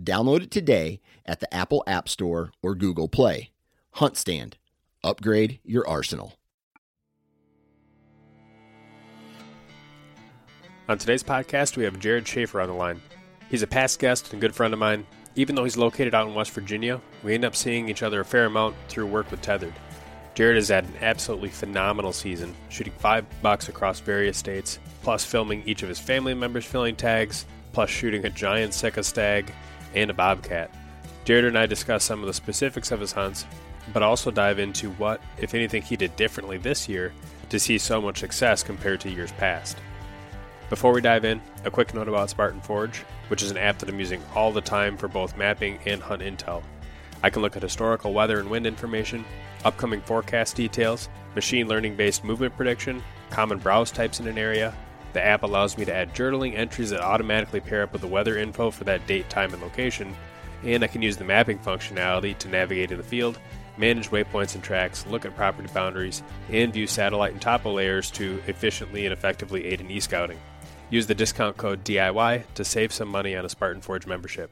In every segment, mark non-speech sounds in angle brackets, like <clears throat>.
Download it today at the Apple App Store or Google Play. HuntStand. Upgrade your arsenal. On today's podcast, we have Jared Schaefer on the line. He's a past guest and good friend of mine. Even though he's located out in West Virginia, we end up seeing each other a fair amount through work with Tethered. Jared has had an absolutely phenomenal season, shooting five bucks across various states, plus filming each of his family members filling tags, plus shooting a giant Sika stag and a bobcat. Jared and I discuss some of the specifics of his hunts, but also dive into what, if anything, he did differently this year to see so much success compared to years past. Before we dive in, a quick note about Spartan Forge, which is an app that I'm using all the time for both mapping and hunt intel. I can look at historical weather and wind information, upcoming forecast details, machine learning based movement prediction, common browse types in an area. The app allows me to add journaling entries that automatically pair up with the weather info for that date, time, and location, and I can use the mapping functionality to navigate in the field, manage waypoints and tracks, look at property boundaries, and view satellite and topo layers to efficiently and effectively aid in e scouting. Use the discount code DIY to save some money on a Spartan Forge membership.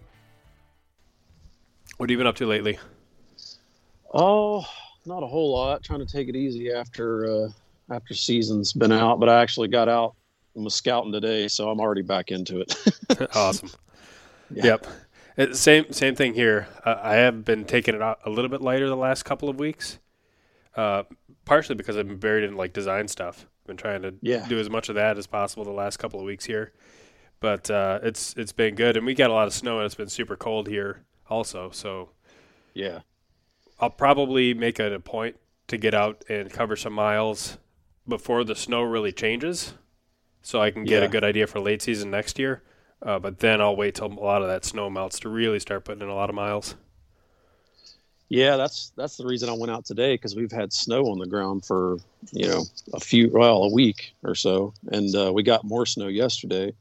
What have you been up to lately? Oh, not a whole lot. Trying to take it easy after uh, after season's been out, but I actually got out was scouting today, so I'm already back into it. <laughs> awesome. <laughs> Yeah. Yep. It, same same thing here. Uh, I have been taking it a little bit lighter the last couple of weeks, uh, partially because I've been buried in like design stuff. I've Been trying to yeah. do as much of that as possible the last couple of weeks here, but uh, it's it's been good, and we got a lot of snow, and it's been super cold here also. So yeah, I'll probably make it a point to get out and cover some miles before the snow really changes, so I can get yeah. a good idea for late season next year. Uh, but then I'll wait till a lot of that snow melts to really start putting in a lot of miles. Yeah, that's that's the reason I went out today because we've had snow on the ground for you know a few well a week or so, and uh, we got more snow yesterday.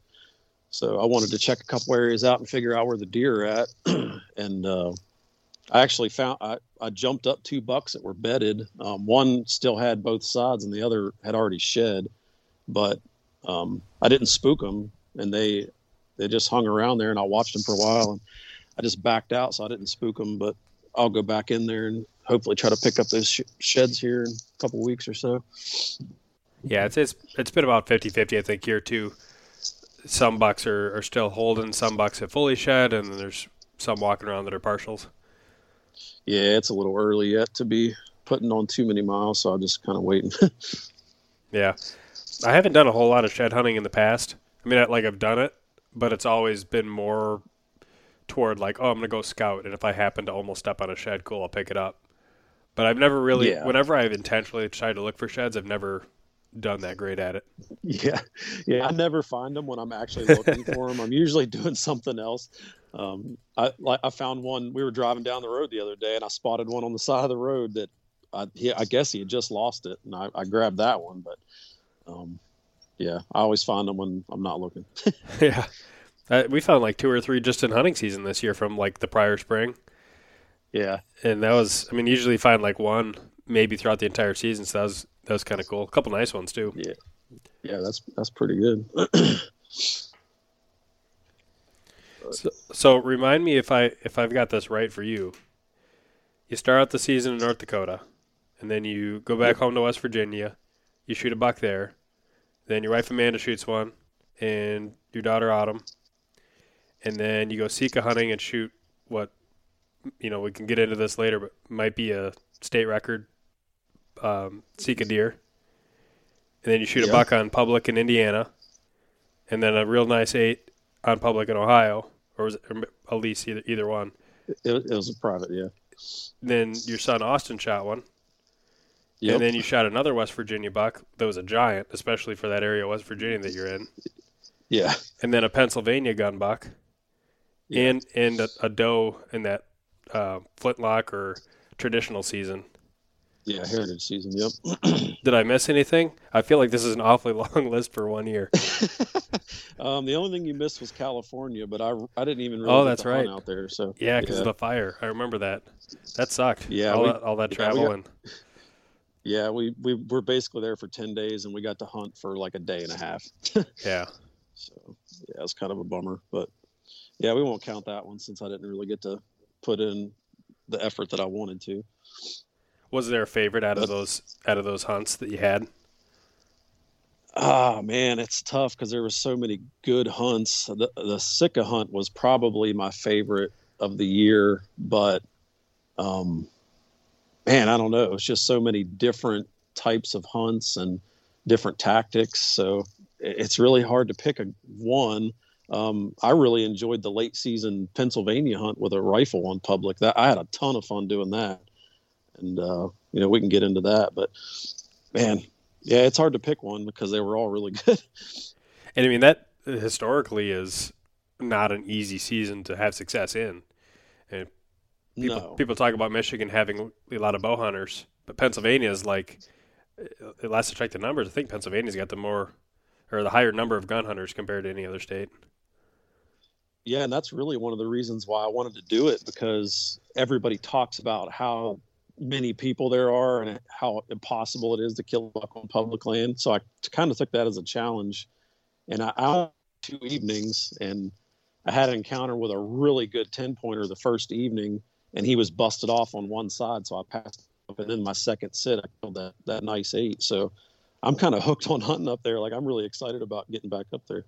So I wanted to check a couple areas out and figure out where the deer are at, <clears throat> and uh, I actually found I, I jumped up two bucks that were bedded. Um, one still had both sides, and the other had already shed, but um, I didn't spook them, and they they just hung around there, and I watched them for a while, and I just backed out, so I didn't spook them, but I'll go back in there and hopefully try to pick up those sh- sheds here in a couple weeks or so. Yeah, it's, it's it's been about 50-50, I think, here too. Some bucks are, are still holding, some bucks have fully shed, and there's some walking around that are partials. Yeah, it's a little early yet to be putting on too many miles, so I'm just kind of waiting. <laughs> yeah, I haven't done a whole lot of shed hunting in the past. I mean, like I've done it, but it's always been more toward like, oh, I'm gonna go scout, and if I happen to almost step on a shed, cool, I'll pick it up. But I've never really, yeah. whenever I've intentionally tried to look for sheds, I've never done that great at it. <laughs> Yeah, yeah, I never find them when I'm actually looking <laughs> for them. I'm usually doing something else. Um, I like I found one. We were driving down the road the other day, and I spotted one on the side of the road that I, he, I guess he had just lost it, and I, I grabbed that one. But um, yeah, I always find them when I'm not looking. <laughs> yeah, uh, we found like two or three just in hunting season this year from like the prior spring. Yeah, and that was I mean usually find like one maybe throughout the entire season. So that was that was kind of cool. A couple nice ones too. Yeah, yeah, that's that's pretty good. <clears throat> so, so remind me if I if I've got this right for you. You start out the season in North Dakota, and then you go back home to West Virginia. You shoot a buck there. Then your wife Amanda shoots one, and your daughter Autumn. And then you go Sika hunting and shoot what, you know, we can get into this later, but might be a state record um, Sika deer. And then you shoot a buck on public in Indiana, and then a real nice eight on public in Ohio, or was it or at least either either one. It, it was a private, yeah. Then your son Austin shot one. Yep. And then you shot another West Virginia buck that was a giant, especially for that area of West Virginia that you're in. Yeah. And then a Pennsylvania gun buck, Yeah. and and a, a doe in that uh, flintlock or traditional season. Yeah, heritage season. Yep. <clears throat> Did I miss anything? I feel like this is an awfully <laughs> long list for one year. <laughs> um, the only thing you missed was California, but I, I didn't even really Oh, that's right. out there. So Yeah, because yeah. of the fire. I remember that. That sucked. Yeah, all we- that all that yeah, travel got- and yeah, we we were basically there for ten days, and we got to hunt for like a day and a half. yeah. <laughs> So yeah, it was kind of a bummer, but yeah, we won't count that one since I didn't really get to put in the effort that I wanted to. Was there a favorite out of those out of those hunts that you had? Ah man, it's tough because there were so many good hunts. The the Sika hunt was probably my favorite of the year, but um, man, I don't know. It's just so many different types of hunts and different tactics. So it's really hard to pick a one. Um, I really enjoyed the late season Pennsylvania hunt with a rifle on public. That I had a ton of fun doing that, and uh, you know we can get into that. But man, yeah, it's hard to pick one because they were all really <laughs> good. And I mean that historically is not an easy season to have success in. People no, people talk about Michigan having a lot of bow hunters, but Pennsylvania is like last I checked the numbers, I think Pennsylvania's got the more or the higher number of gun hunters compared to any other state. yeah, and that's really one of the reasons why I wanted to do it because everybody talks about how many people there are and how impossible it is to kill a buck on public land. So I kind of took that as a challenge, and I out two evenings, and I had an encounter with a really good ten pointer the first evening, and he was busted off on one side, so I passed up, and then my second sit, I killed that that nice eight. So. I'm kind of hooked on hunting up there. Like I'm really excited about getting back up there.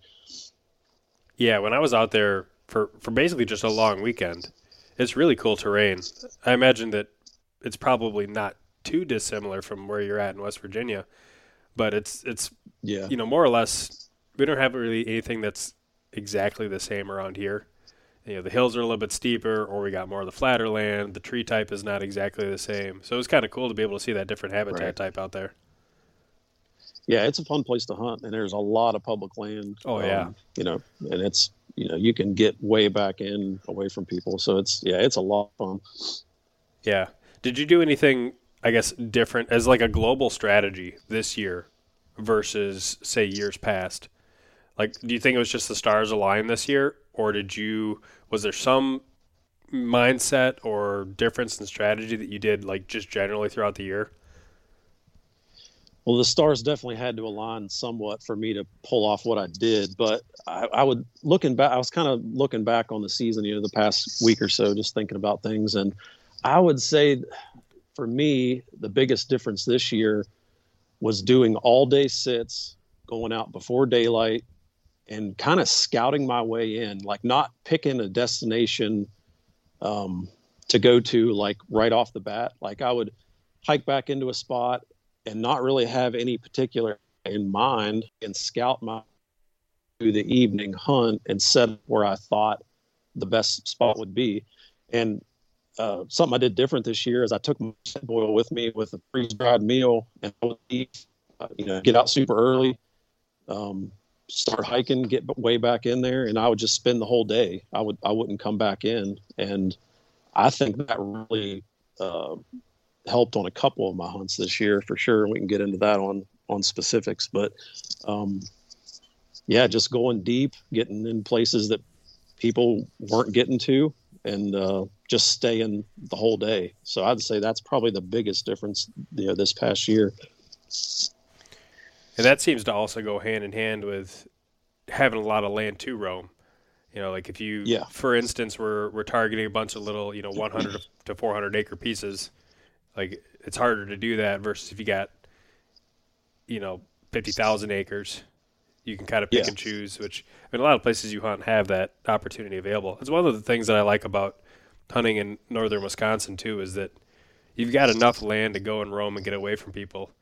Yeah, when I was out there for, for basically just a long weekend, it's really cool terrain. I imagine that it's probably not too dissimilar from where you're at in West Virginia, but it's it's Yeah. you know more or less we don't have really anything that's exactly the same around here. You know, the hills are a little bit steeper, or we got more of the flatter land. The tree type is not exactly the same, so it's kind of cool to be able to see that different habitat Right. type out there. yeah, it's a fun place to hunt, and there's a lot of public land. Oh, yeah. Um, you know, and it's you know you can get way back in away from people, so it's yeah, it's a lot of fun. Yeah. Did you do anything, I guess, different as like a global strategy this year versus say years past? Like, do you think it was just the stars aligned this year, or did you was there some mindset or difference in strategy that you did like just generally throughout the year? Well, the stars definitely had to align somewhat for me to pull off what I did, but I, I would looking back. I was kind of looking back on the season, you know, the past week or so, just thinking about things, and I would say, for me, the biggest difference this year was doing all day sits, going out before daylight, and kind of scouting my way in, like not picking a destination um, to go to like right off the bat. Like I would hike back into a spot and not really have any particular in mind and scout my through the evening hunt and set where I thought the best spot would be. And uh, something I did different this year is I took my boil with me with a freeze dried meal and eat, uh, you know, get out super early, um, start hiking, get way back in there, and I would just spend the whole day. I would I wouldn't come back in, and I think that really uh, helped on a couple of my hunts this year for sure. We can get into that on on specifics, but um, yeah, just going deep, getting in places that people weren't getting to, and uh, just staying the whole day. So I'd say that's probably the biggest difference you know, this past year. And that seems to also go hand in hand with having a lot of land to roam. You know, like if you, yeah. for instance, we're we're targeting a bunch of little, you know, 100 to 400 acre pieces. Like it's harder to do that versus if you got, you know, 50,000 acres, you can kind of pick Yeah. and choose. Which I mean, a lot of places you hunt have that opportunity available. It's one of the things that I like about hunting in northern Wisconsin too, is that you've got enough land to go and roam and get away from people.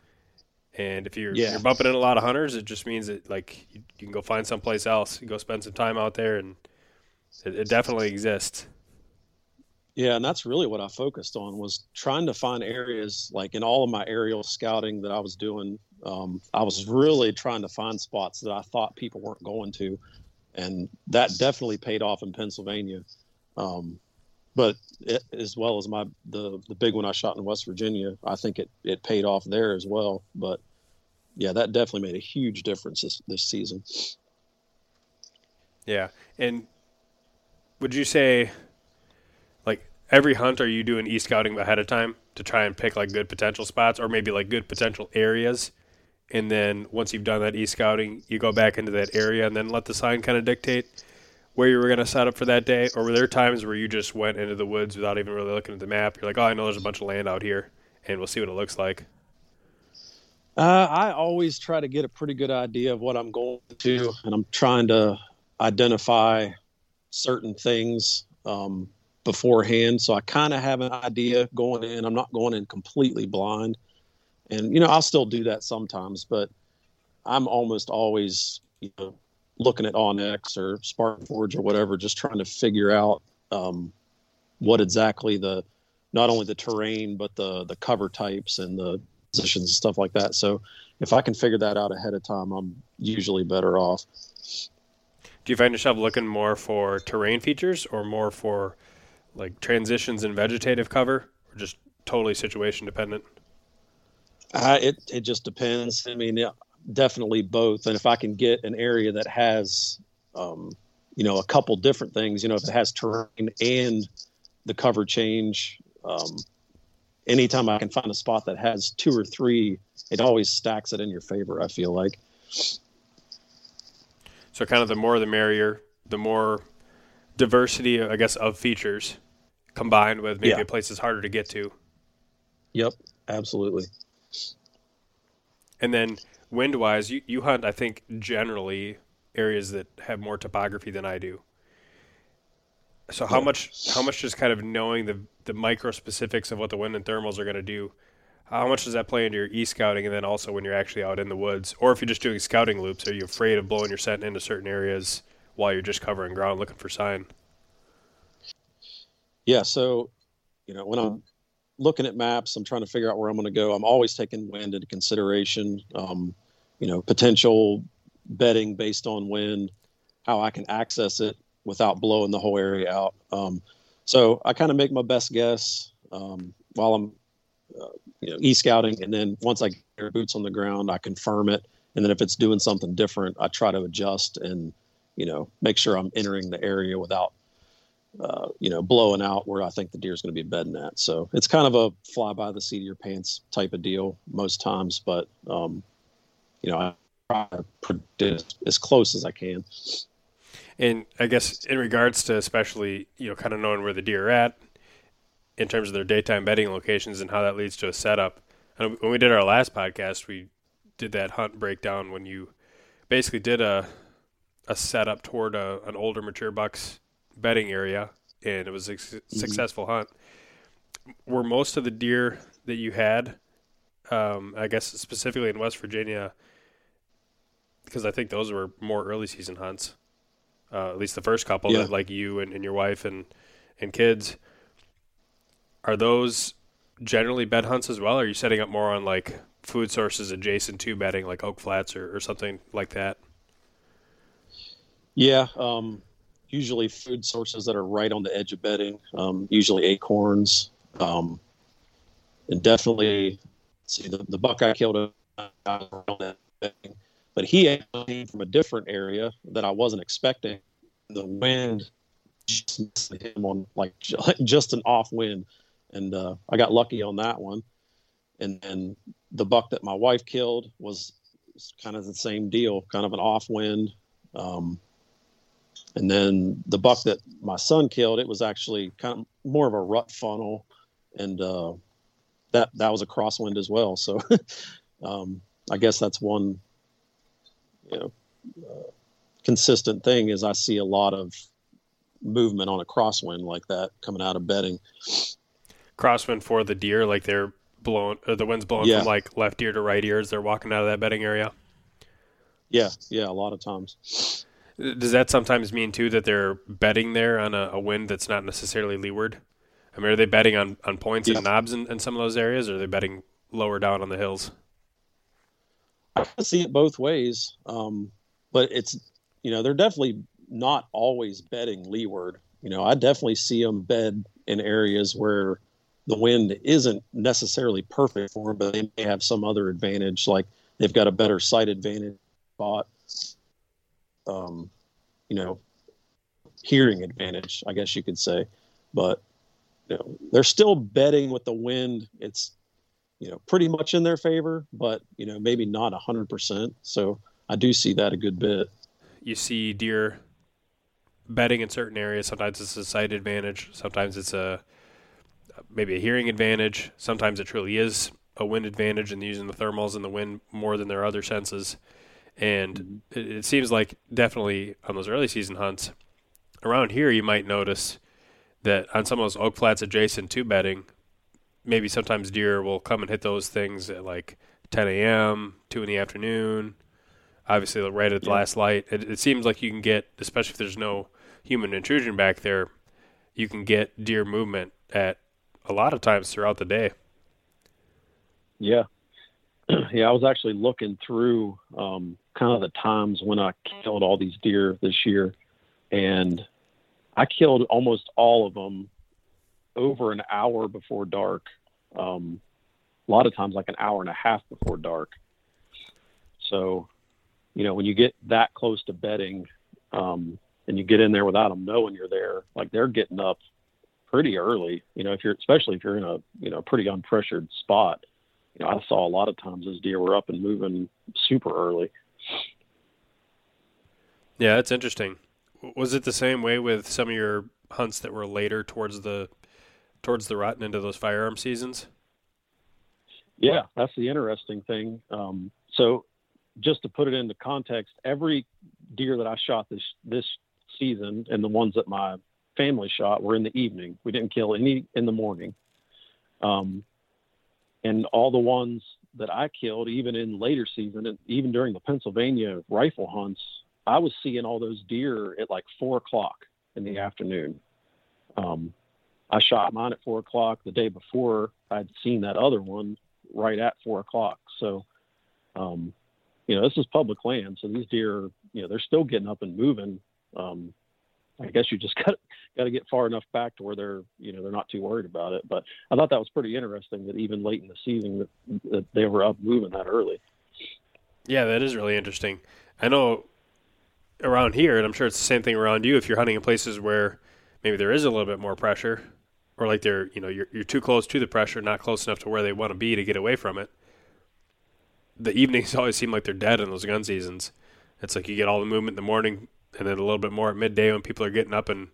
And if you're, Yeah. you're bumping in a lot of hunters, it just means that like you, you can go find someplace else, you go spend some time out there, and it, it definitely exists. Yeah, and that's really what I focused on was trying to find areas like in all of my aerial scouting that I was doing. Um, I was really trying to find spots that I thought people weren't going to, and that definitely paid off in Pennsylvania. Um, but it, as well as my the the big one I shot in West Virginia, I think it it paid off there as well. But yeah, that definitely made a huge difference this this season. Yeah. And would you say, like, every hunt are you doing e scouting ahead of time to try and pick, like, good potential spots or maybe, like, good potential areas? And then once you've done that e scouting, you go back into that area and then let the sign kind of dictate where you were going to set up for that day? Or were there times where you just went into the woods without even really looking at the map? You're like, oh, I know there's a bunch of land out here and we'll see what it looks like. Uh, I always try to get a pretty good idea of what I'm going to, and I'm trying to identify certain things um, beforehand. So I kind of have an idea going in. I'm not going in completely blind, and you know I'll still do that sometimes, but I'm almost always you know looking at OnX or Spartan Forge or whatever, just trying to figure out um, what exactly the not only the terrain but the the cover types and the positions and stuff like that. So if I can figure that out ahead of time, I'm usually better off. Do you find yourself looking more for terrain features or more for like transitions and vegetative cover or just totally situation dependent? Uh, it it just depends. I mean, yeah, definitely both. And if I can get an area that has, um, you know, a couple different things, you know, if it has terrain and the cover change, um, anytime I can find a spot that has two or three, it always stacks it in your favor. I feel like. So kind of the more the merrier, the more diversity, I guess, of features combined with maybe Yeah. a place is harder to get to. Yep, absolutely. And then wind wise, you, you hunt, I think, generally areas that have more topography than I do. So how Yeah. much how much just kind of knowing the the micro specifics of what the wind and thermals are going to do, how much does that play into your e scouting and then also when you're actually out in the woods, or if you're just doing scouting loops, are you afraid of blowing your scent into certain areas while you're just covering ground looking for sign? Yeah, so you know when I'm looking at maps, I'm trying to figure out where I'm going to go. I'm always taking wind into consideration. Um, you know, potential bedding based on wind, how I can access it without blowing the whole area out. Um, so I kind of make my best guess um, while I'm, uh, you know, e scouting, and then once I get boots on the ground, I confirm it, and then if it's doing something different, I try to adjust and you know make sure I'm entering the area without uh, you know, blowing out where I think the deer is going to be bedding at. So it's kind of a fly by the seat of your pants type of deal most times, but um, you know, I try to predict as close as I can. And I guess in regards to especially, you know, kind of knowing where the deer are at in terms of their daytime bedding locations and how that leads to a setup. And when we did our last podcast, we did that hunt breakdown when you basically did a a setup toward a, an older mature buck's bedding area, and it was a su- successful hunt. Were most of the deer that you had, um, I guess specifically in West Virginia, because I think those were more early season hunts uh, at least the first couple Yeah. that like you and, and your wife and and kids. Are those generally bed hunts as well or are you setting up more on like food sources adjacent to bedding like oak flats or, or something like that? Yeah, um, usually food sources that are right on the edge of bedding, um, usually acorns, um, and definitely see the, the buck I killed around that bedding, but he came from a different area that I wasn't expecting. The wind just him on like <laughs> just an off wind, and uh, I got lucky on that one. And then the buck that my wife killed was kind of the same deal, kind of an off wind. Um, and then the buck that my son killed, it was actually kind of more of a rut funnel, and uh, that that was a crosswind as well. So <laughs> um, I guess that's one, you know, uh, consistent thing is I see a lot of movement on a crosswind like that coming out of bedding. Crosswind for the deer, like they're blowing, or the wind's blowing yeah. from like left ear to right ear as they're walking out of that bedding area. Yeah, yeah, a lot of times. Does that sometimes mean too that they're bedding there on a, a wind that's not necessarily leeward? I mean, are they bedding on, on points yeah. and knobs in, in some of those areas, or are they bedding lower down on the hills? I see it both ways, um, but it's you know they're definitely not always bedding leeward. You know, I definitely see them bed in areas where the wind isn't necessarily perfect for them, but they may have some other advantage, like they've got a better sight advantage spot. Um, you know, hearing advantage, I guess you could say, but you know, they're still bedding with the wind. It's you know pretty much in their favor, but you know maybe not a hundred percent. So I do see that a good bit. You see deer bedding in certain areas. Sometimes it's a sight advantage. Sometimes it's a maybe a hearing advantage. Sometimes it truly is a wind advantage and using the thermals and the wind more than their other senses. And mm-hmm. it, it seems like definitely on those early season hunts around here, you might notice that on some of those oak flats adjacent to bedding, maybe sometimes deer will come and hit those things at like 10 a.m., 2 in the afternoon, obviously right at the yeah. last light. It, it, seems like you can get, especially if there's no human intrusion back there, you can get deer movement at a lot of times throughout the day. Yeah. <clears throat> yeah, I was actually looking through um, kind of the times when I killed all these deer this year, and I killed almost all of them over an hour before dark. Um, a lot of times, like an hour and a half before dark. So, you know, when you get that close to bedding, um, and you get in there without them knowing you're there, like they're getting up pretty early. You know, if you're especially if you're in a you know pretty unpressured spot. You know, I saw a lot of times those deer were up and moving super early. Yeah, that's interesting. Was it the same way with some of your hunts that were later towards the towards the rut and into those firearm seasons? Yeah, that's the interesting thing. Um, so, just to put it into context, every deer that I shot this this season and the ones that my family shot were in the evening. We didn't kill any in the morning. Um, and all the ones that I killed, even in later season, and even during the Pennsylvania rifle hunts, I was seeing all those deer at like four o'clock in the afternoon. Um, I shot mine at four o'clock the day before. I'd seen that other one right at four o'clock. So, um, you know, this is public land, so these deer, you know, they're still getting up and moving. Um, I guess you just got got to get far enough back to where they're you know they're not too worried about it. But I thought that was pretty interesting that even late in the season that, that they were up moving that early. Yeah, that is really interesting. I know around here, and I'm sure it's the same thing around you. If you're hunting in places where maybe there is a little bit more pressure, or like they're you know you're you're too close to the pressure, not close enough to where they want to be to get away from it. The evenings <laughs> always seem like they're dead in those gun seasons. It's like you get all the movement in the morning, and then a little bit more at midday when people are getting up and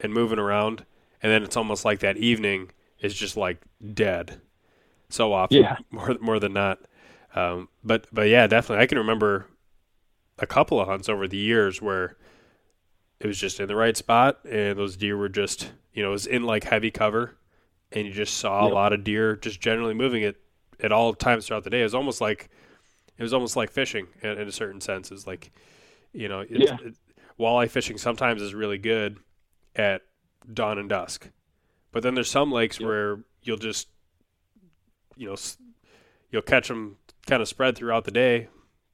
and moving around, and then it's almost like that evening is just like dead. So often, yeah. <laughs> more more than not. Um, but but yeah, definitely, I can remember a couple of hunts over the years where it was just in the right spot, and those deer were just you know it was in like heavy cover, and you just saw yep. a lot of deer just generally moving it at all times throughout the day. It was almost like it was almost like fishing in, in a certain sense. It's like you know, yeah. it, walleye fishing sometimes is really good at dawn and dusk, but then there's some lakes yep. where you'll just you know you'll catch them kind of spread throughout the day,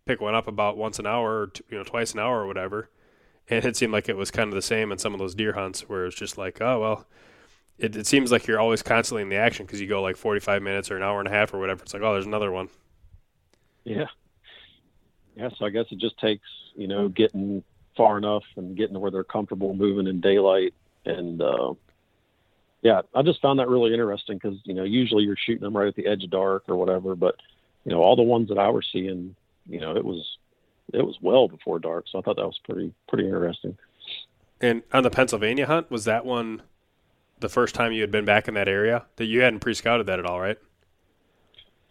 pick one up about once an hour or two, you know twice an hour or whatever, and it seemed like it was kind of the same in some of those deer hunts where it's just like oh well. It, it seems like you're always constantly in the action because you go like 45 minutes or an hour and a half or whatever. It's like, oh, there's another one. Yeah. Yeah. So I guess it just takes, you know, getting far enough and getting to where they're comfortable moving in daylight and uh, yeah, I just found that really interesting because you know usually you're shooting them right at the edge of dark or whatever, but you know all the ones that I were seeing, you know it was it was well before dark, so I thought that was pretty pretty interesting. And on the Pennsylvania hunt, was that one the first time you had been back in that area? That you hadn't pre-scouted that at all, right?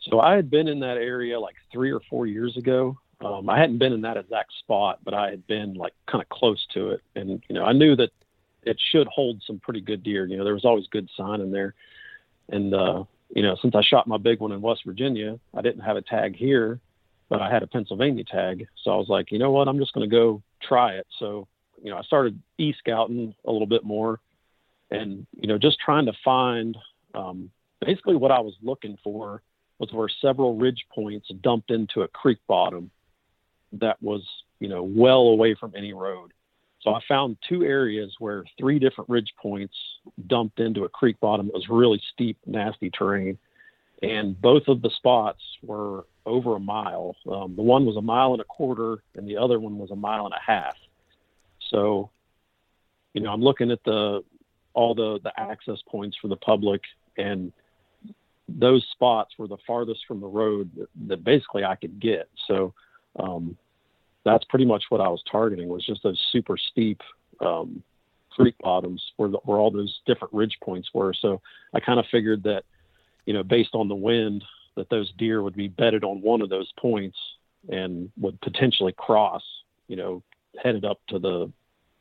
So I had been in that area like three or four years ago. Um, I hadn't been in that exact spot, but I had been like kind of close to it, and you know I knew that it should hold some pretty good deer. You know, there was always good sign in there, and uh, you know since I shot my big one in West Virginia, I didn't have a tag here, but I had a Pennsylvania tag, so I was like, you know what, I'm just going to go try it. So you know I started e scouting a little bit more, and you know just trying to find um, basically what I was looking for was where several ridge points dumped into a creek bottom that was, you know, well away from any road. So I found two areas where three different ridge points dumped into a creek bottom. It was really steep, nasty terrain. And both of the spots were over a mile. Um, the one was a mile and a quarter, and the other one was a mile and a half. So, you know, I'm looking at the all the the access points for the public, and those spots were the farthest from the road that, that basically I could get. So um, that's pretty much what I was targeting was just those super steep um, creek bottoms where, the, where all those different ridge points were. So I kind of figured that, you know, based on the wind, that those deer would be bedded on one of those points and would potentially cross, you know, headed up to the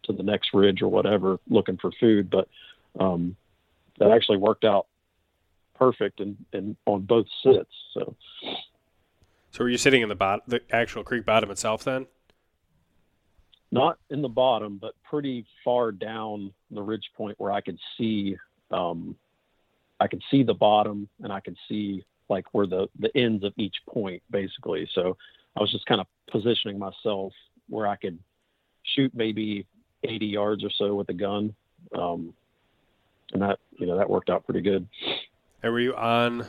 to the next ridge or whatever, looking for food. But um, that actually worked out perfect and, and on both sits. So so were you sitting in the bot, the actual creek bottom itself then? Not in the bottom, but pretty far down the ridge point where I could see, um, I could see the bottom and I could see like where the the ends of each point basically. So I was just kind of positioning myself where I could shoot maybe 80 yards or so with a gun, um, and that you know that worked out pretty good. And were you on?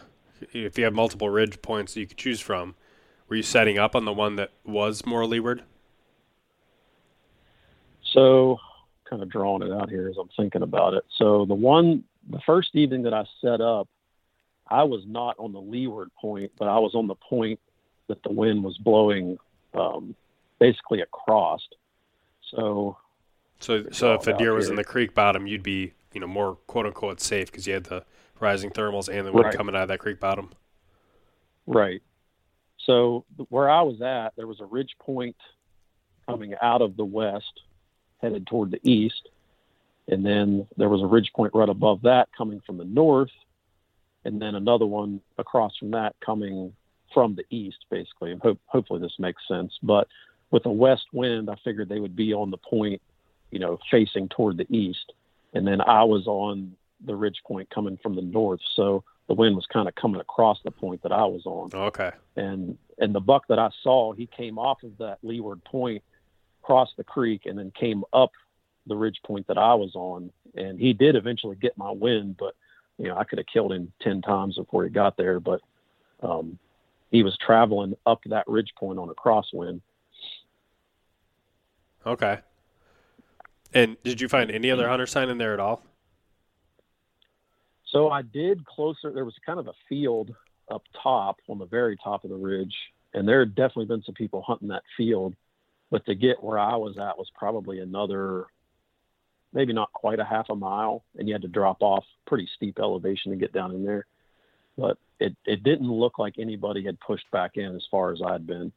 If you have multiple ridge points that you could choose from, were you setting up on the one that was more leeward? So, kind of drawing it out here as I'm thinking about it. So, the one, the first evening that I set up, I was not on the leeward point, but I was on the point that the wind was blowing um, basically across. So, so, so if a deer was here. in the creek bottom, you'd be, you know, more quote unquote safe because you had the rising thermals and the wind right. coming out of that creek bottom. Right. So where I was at, there was a ridge point coming out of the west, headed toward the east, and then there was a ridge point right above that coming from the north, and then another one across from that coming from the east, basically. And hope, hopefully this makes sense. But with a west wind, I figured they would be on the point, you know, facing toward the east, and then I was on the ridge point coming from the north. So the wind was kind of coming across the point that I was on. Okay. And and the buck that I saw, he came off of that leeward point, crossed the creek, and then came up the ridge point that I was on. And he did eventually get my wind, but you know I could have killed him ten times before he got there. But um, he was traveling up that ridge point on a crosswind. Okay. And did you find any other hunter sign in there at all? So I did closer. There was kind of a field up top on the very top of the ridge, and there had definitely been some people hunting that field. But to get where I was at was probably another, maybe not quite a half a mile, and you had to drop off pretty steep elevation to get down in there. But it it didn't look like anybody had pushed back in as far as I'd been.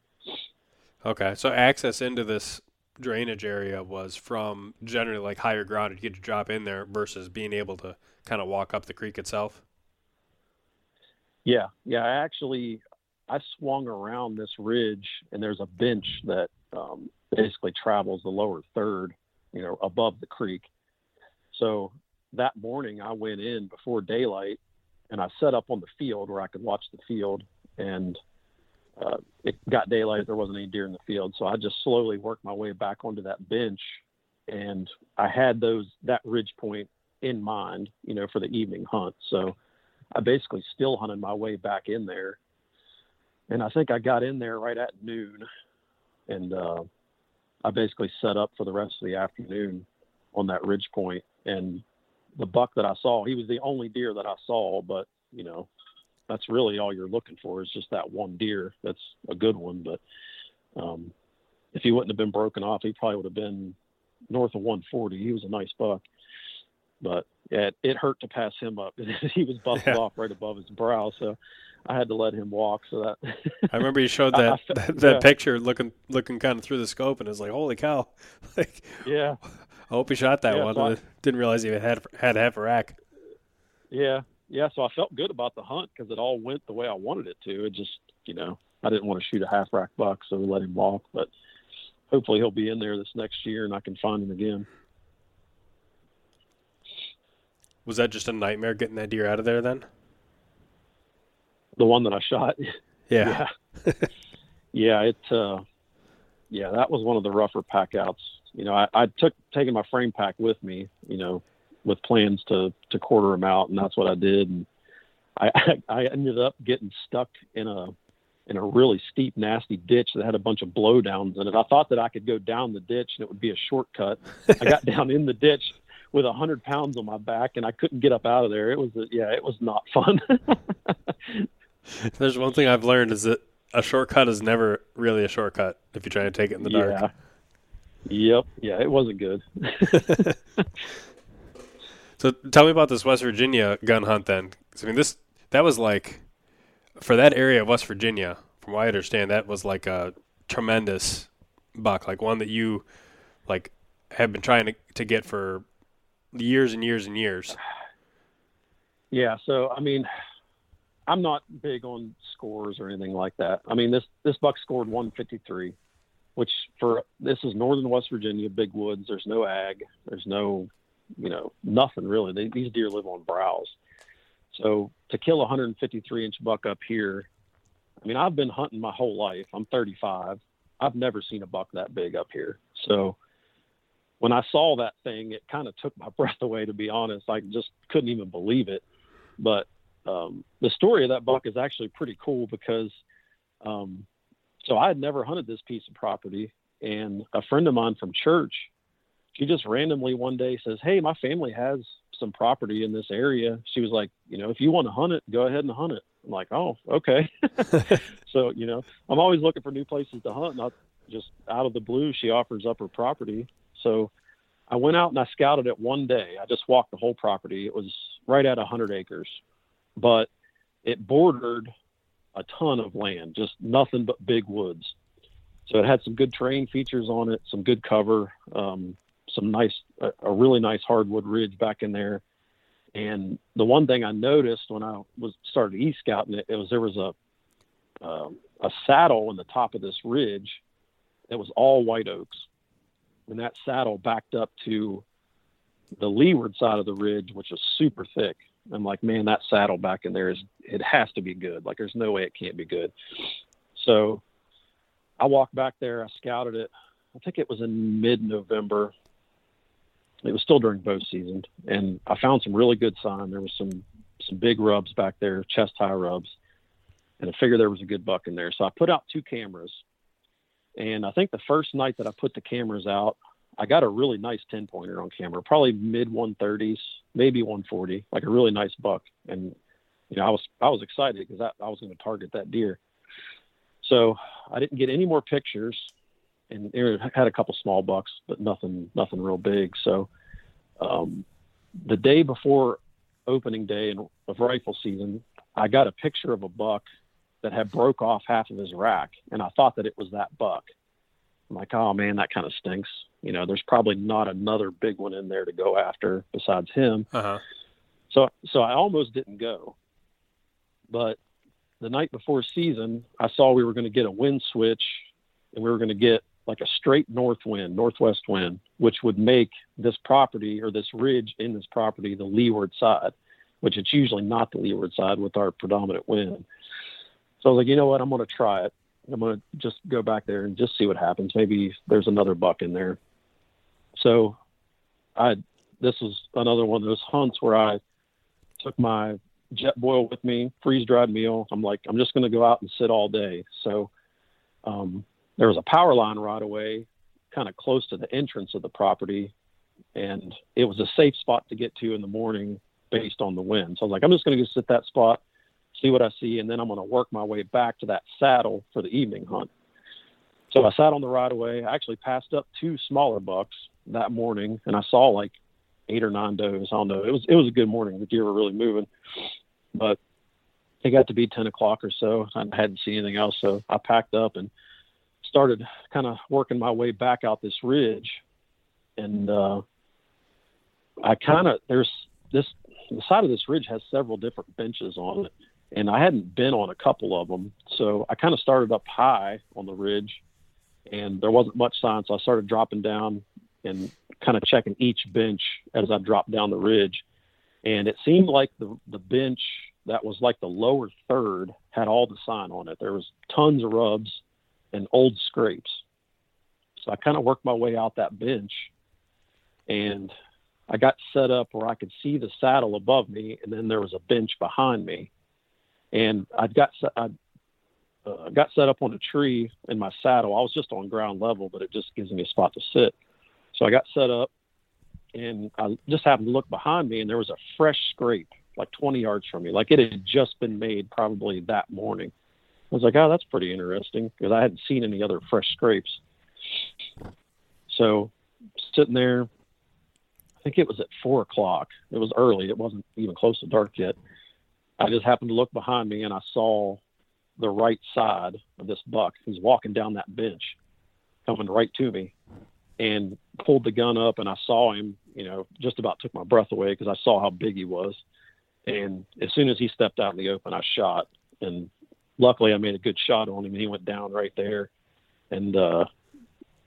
Okay, so access into this drainage area was from generally like higher ground. You get to drop in there versus being able to kind of walk up the creek itself? Yeah, yeah. I actually I swung around this ridge, and there's a bench that um, basically travels the lower third, you know, above the creek. So that morning, I went in before daylight, and I set up on the field where I could watch the field. And uh, it got daylight; there wasn't any deer in the field, so I just slowly worked my way back onto that bench. And I had those that ridge point in mind, you know, for the evening hunt. So I basically still hunted my way back in there. And I think I got in there right at noon and uh, I basically set up for the rest of the afternoon on that ridge and the buck that I saw, he was the only deer that I saw. But you know, that's really all you're looking for is just that one deer. That's a good one. But um, if he wouldn't have been broken off, he probably would have been north of 140. He was a nice buck, but it, it hurt to pass him up. <laughs> he was busted yeah. off right above his brow, so I had to let him walk. So that <laughs> I remember you showed that I, that yeah. picture looking looking kind of through the scope, and it's like, holy cow! <laughs> like, yeah. <laughs> I hope he shot that yeah, one. So I, didn't realize he had had half a rack. Yeah, yeah. So I felt good about the hunt because it all went the way I wanted it to. It just, you know, I didn't want to shoot a half rack buck, so we let him walk. But hopefully he'll be in there this next year and I can find him again. Was that just a nightmare getting that deer out of there then? The one that I shot. <laughs> Yeah. Yeah. <laughs> yeah, it uh yeah, that was one of the rougher pack outs. You know, I, I took taking my frame pack with me, you know, with plans to to quarter them out and that's what I did and I <laughs> I ended up getting stuck in a in a really steep, nasty ditch that had a bunch of blowdowns in it. I thought that I could go down the ditch and it would be a shortcut. I got down in the ditch with a hundred pounds on my back and I couldn't get up out of there. It was, a, yeah, it was not fun. <laughs> There's one thing I've learned is that a shortcut is never really a shortcut if you try to take it in the dark. Yeah. Yep. Yeah, it wasn't good. <laughs> <laughs> so tell me about this West Virginia gun hunt then. I mean, this that was like for that area of West Virginia, from what I understand, that was like a tremendous buck, like one that you like have been trying to, to get for years and years and years. Yeah, so I mean, I'm not big on scores or anything like that. I mean, this this buck scored 153, which for this is northern West Virginia, big woods. There's no ag. There's no, you know, nothing really. They, these deer live on browse. So to kill a 153 inch buck up here, I mean, I've been hunting my whole life. I'm 35. I've never seen a buck that big up here. So when I saw that thing, it kind of took my <laughs> breath away, to be honest. I just couldn't even believe it. But um, the story of that buck is actually pretty cool because, um, so I had never hunted this piece of property, and a friend of mine from church, she just randomly one day says, "Hey, my family has some property in this area. She was like, you know, if you want to hunt it, go ahead and hunt it. I'm like, oh, okay. <laughs> so, you know, I'm always looking for new places to hunt. Not just out of the blue, she offers up her property. So I went out and I scouted it one day. I just walked the whole property. It was right at 100 acres, but it bordered a ton of land, just nothing but big woods. So it had some good terrain features on it, some good cover. Um, some nice, a, a really nice hardwood ridge back in there. And the one thing I noticed when I was started e scouting it, it was there was a um, a saddle in the top of this ridge that was all white oaks, and that saddle backed up to the leeward side of the ridge, which was super thick. I'm like, man, that saddle back in there is it has to be good. Like, there's no way it can't be good. So I walked back there. I scouted it. I think it was in mid-November, it was still during bow season, and I found some really good sign. There was some some big rubs back there, chest high rubs, and I figured there was a good buck in there. So I put out two cameras, and I think the first night that I put the cameras out, I got a really nice ten pointer on camera, probably mid 130s, maybe 140, like a really nice buck. And you know, I was I was excited because I, I was going to target that deer. So I didn't get any more pictures and it had a couple small bucks, but nothing nothing real big. So um, the day before opening day of rifle season, I got a picture of a buck that had broke off half of his rack, and I thought that it was that buck. I'm like, oh man, that kind of stinks. You know, there's probably not another big one in there to go after besides him. Uh-huh. So, so I almost didn't go. But the night before season, I saw we were going to get a wind switch, and we were going to get like a straight north wind, northwest wind, which would make this property or this ridge in this property the leeward side, which it's usually not the leeward side with our predominant wind. So I was like, you know what, I'm going to try it. I'm going to just go back there and just see what happens. Maybe there's another buck in there. So I, this was another one of those hunts where I took my Jetboil with me, freeze dried meal. I'm like, I'm just going to go out and sit all day. So, um, there was a power line right away, kind of close to the entrance of the property. and it was a safe spot to get to in the morning based on the wind. So I was like, I'm just going to go sit that spot, see what I see, and then I'm going to work my way back to that saddle for the evening hunt. So I sat on the right of way. I actually passed up two smaller bucks that morning, and I saw like eight or nine does. I don't know. It was it was a good morning. The deer were really moving, but it got to be ten o'clock or so. I hadn't seen anything else, so I packed up and started kind of working my way back out this ridge, and uh, I kind of there's this the side of this ridge has several different benches on it, and I hadn't been on a couple of them, so I kind of started up high on the ridge, and there wasn't much sign, so I started dropping down and kind of checking each bench as I dropped down the ridge, and it seemed like the the bench that was like the lower third had all the sign on it. There was tons of rubs and old scrapes. So I kind of worked my way out that bench and I got set up where I could see the saddle above me, and then there was a bench behind me. And I got I uh, got set up on a tree in my saddle. I was just on ground level, but it just gives me a spot to sit. So I got set up, and I just happened to look behind me, and there was a fresh scrape like 20 yards from me, like it had just been made probably that morning. I was like, oh, that's pretty interesting because I hadn't seen any other fresh scrapes. So sitting there, I think it was at four o'clock. It was early. It wasn't even close to dark yet. I just happened to look behind me and I saw the right side of this buck. He's walking down that bench, coming right to me, and pulled the gun up. And I saw him, you know, just about took my breath away because I saw how big he was. And as soon as he stepped out in the open, I shot. And luckily, I made a good shot on him, and he went down right there. And uh,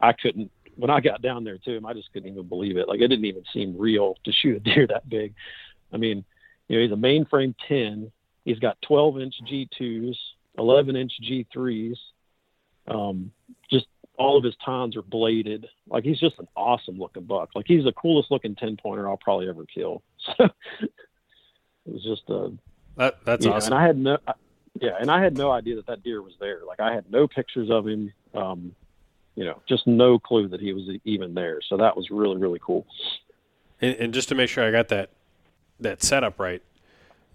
I couldn't. When I got down there to him, I just couldn't even believe it. Like it didn't even seem real to shoot a deer <laughs> that big. I mean, you know, he's a mainframe 10. He's got 12 inch G2s, 11 inch G3s. Um, all of his tines are bladed. Like he's just an awesome looking buck. Like he's the coolest looking 10 pointer I'll probably ever kill. <laughs> So it was just a that that's awesome. And I had no, yeah, and I had no idea that that deer was there. Like I had no pictures of him. Um, you know, just no clue that he was even there. So that was really really cool. And, and just to make sure I got that that setup right,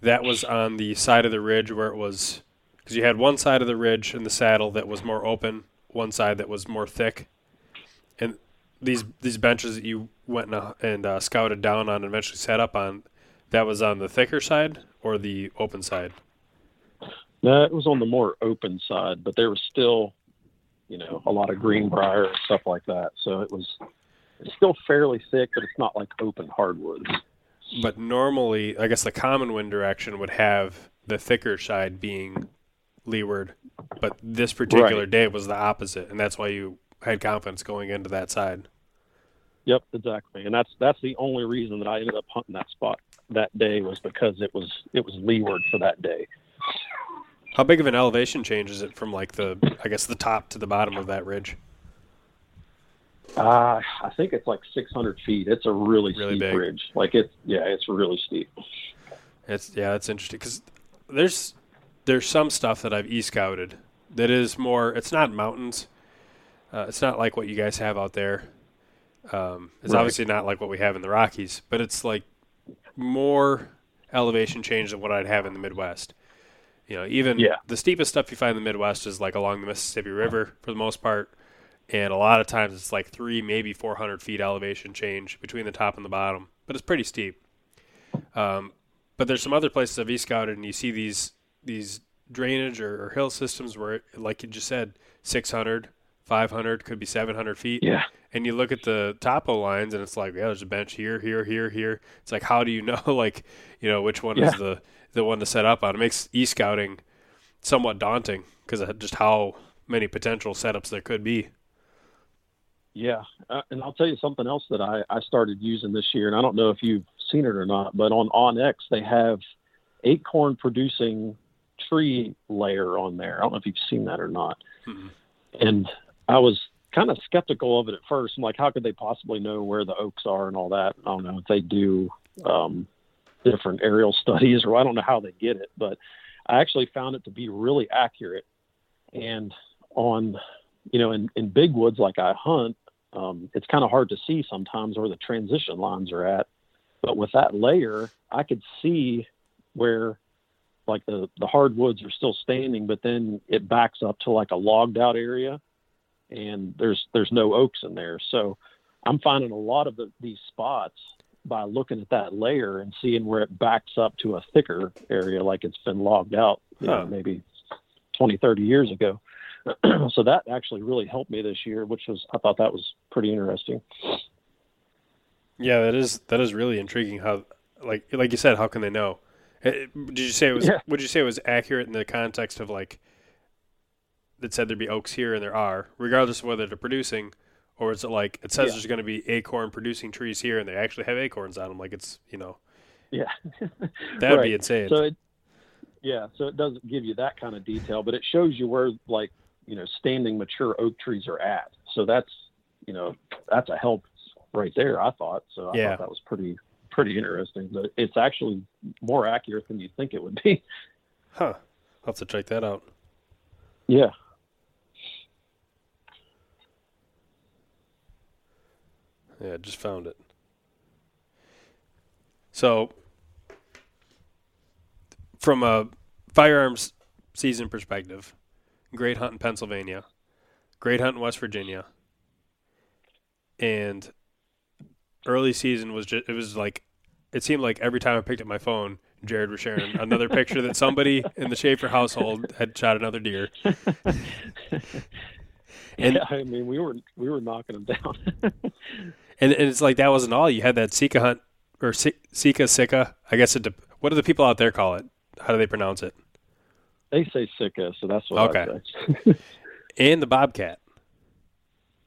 that was on the side of the ridge where it was because you had one side of the ridge in the saddle that was more open, one side that was more thick, and these these benches that you went and, and uh, scouted down on and eventually sat up on, that was on the thicker side or the open side. No, it was on the more open side, but there was still, you know, a lot of greenbrier and stuff like that. So it was it's still fairly thick, but it's not like open hardwoods. But normally, I guess the common wind direction would have the thicker side being leeward, but this particular right. day was the opposite, and that's why you had confidence going into that side. Yep, exactly, and that's that's the only reason that I ended up hunting that spot that day was because it was it was leeward for that day. How big of an elevation change is it from like the I guess the top to the bottom of that ridge? Uh, I think it's like 600 feet. It's a really, really steep big. ridge. Like it's yeah, it's really steep. It's yeah, that's interesting because there's there's some stuff that I've e scouted that is more. It's not mountains. Uh, it's not like what you guys have out there. Um, it's right. obviously not like what we have in the Rockies, but it's like more elevation change than what I'd have in the Midwest. You know, even yeah. the steepest stuff you find in the Midwest is like along the Mississippi River for the most part, and a lot of times it's like three, maybe four hundred feet elevation change between the top and the bottom, but it's pretty steep. Um, but there's some other places I've e-scouted, and you see these these drainage or, or hill systems where, like you just said, 600, 500, could be 700 feet. Yeah. And you look at the topo lines and it's like yeah there's a bench here here here here. It's like how do you <laughs> know like you know which one yeah. is the the one to set up on? It makes e-scouting somewhat daunting because of just how many potential setups there could be. Yeah. Uh, and i'll tell you something else that I, I started using this year and i don't know if you've seen it or not but on onX they have acorn producing tree layer on there i don't know if you've seen that or not mm-hmm. and i was kind of skeptical of it at first. I'm like, how could they possibly know where the oaks are and all that? I don't know if they do um, different aerial <laughs> studies or I don't know how they get it, but I actually found it to be really accurate. And on, you know, in, in big woods like I hunt, um, it's kind of hard to see sometimes where the transition lines are at. But with that layer, I could see where like the the hardwoods are still standing, but then it backs up to like a logged out area, and there's there's no oaks in there. So I'm finding a lot of the, these spots by looking at that layer and seeing where it backs up to a thicker area, like it's been logged out, huh. know, maybe 20, 30 years ago. <clears throat> so that actually really helped me this year, which was I thought that was pretty interesting. Yeah, that is that is really intriguing. How like like you said, how can they know? Eh, did you say it was? Yeah. Would you say it was accurate in the context of like that said there'd be oaks here and there are, regardless of whether they're producing, or is it like it says yeah. there's going to be acorn producing trees here and they actually have acorns on them? Like it's you know. Yeah. <laughs> <laughs> that would right. be insane. So it, yeah, so it doesn't give you that kind of detail, but it shows you where like you know standing mature oak trees are at. So that's you know that's a help right there. I thought so. I yeah. thought that was pretty pretty interesting. But it's actually more accurate than you think it would be. <laughs> Huh. I'll have to check that out. Yeah. Yeah, just found it. So, from a firearms season perspective, great hunt in Pennsylvania, great hunt in West Virginia, and early season was just it was like it seemed like every time I picked up my phone, Jared was sharing another picture that somebody in the Schaefer household had shot another deer. <laughs> and yeah, I mean, we were we were knocking them down. <laughs> and, and it's like that wasn't all. You had that Sika hunt or Sika Sika. I guess it. What do the people out there call it? How do they pronounce it? They say Sika, so that's what okay. <laughs> And the bobcat.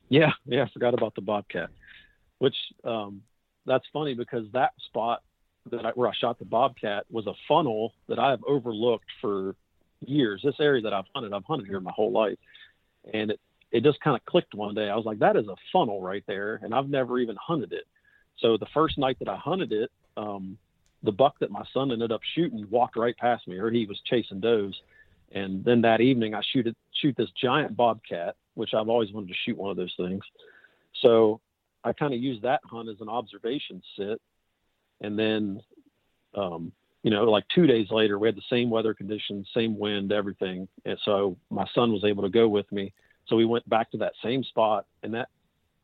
Yeah, yeah, I forgot about the bobcat which um, that's funny because that spot that I, where I shot the bobcat was a funnel that I have overlooked for years. This area that I've hunted, I've hunted here my whole life, and it it just kind of clicked one day. I was like, that is a funnel right there, and I've never even hunted it. So the first night that I hunted it, um, the buck that my son ended up shooting walked right past me, or he was chasing does. And then that evening, I shoot it, shoot this giant bobcat, which I've always wanted to shoot one of those things. So I kind of used that hunt as an observation sit. And then, um, you know, like two days later, we had the same weather conditions, same wind, everything. And so my son was able to go with me. So we went back to that same spot, and that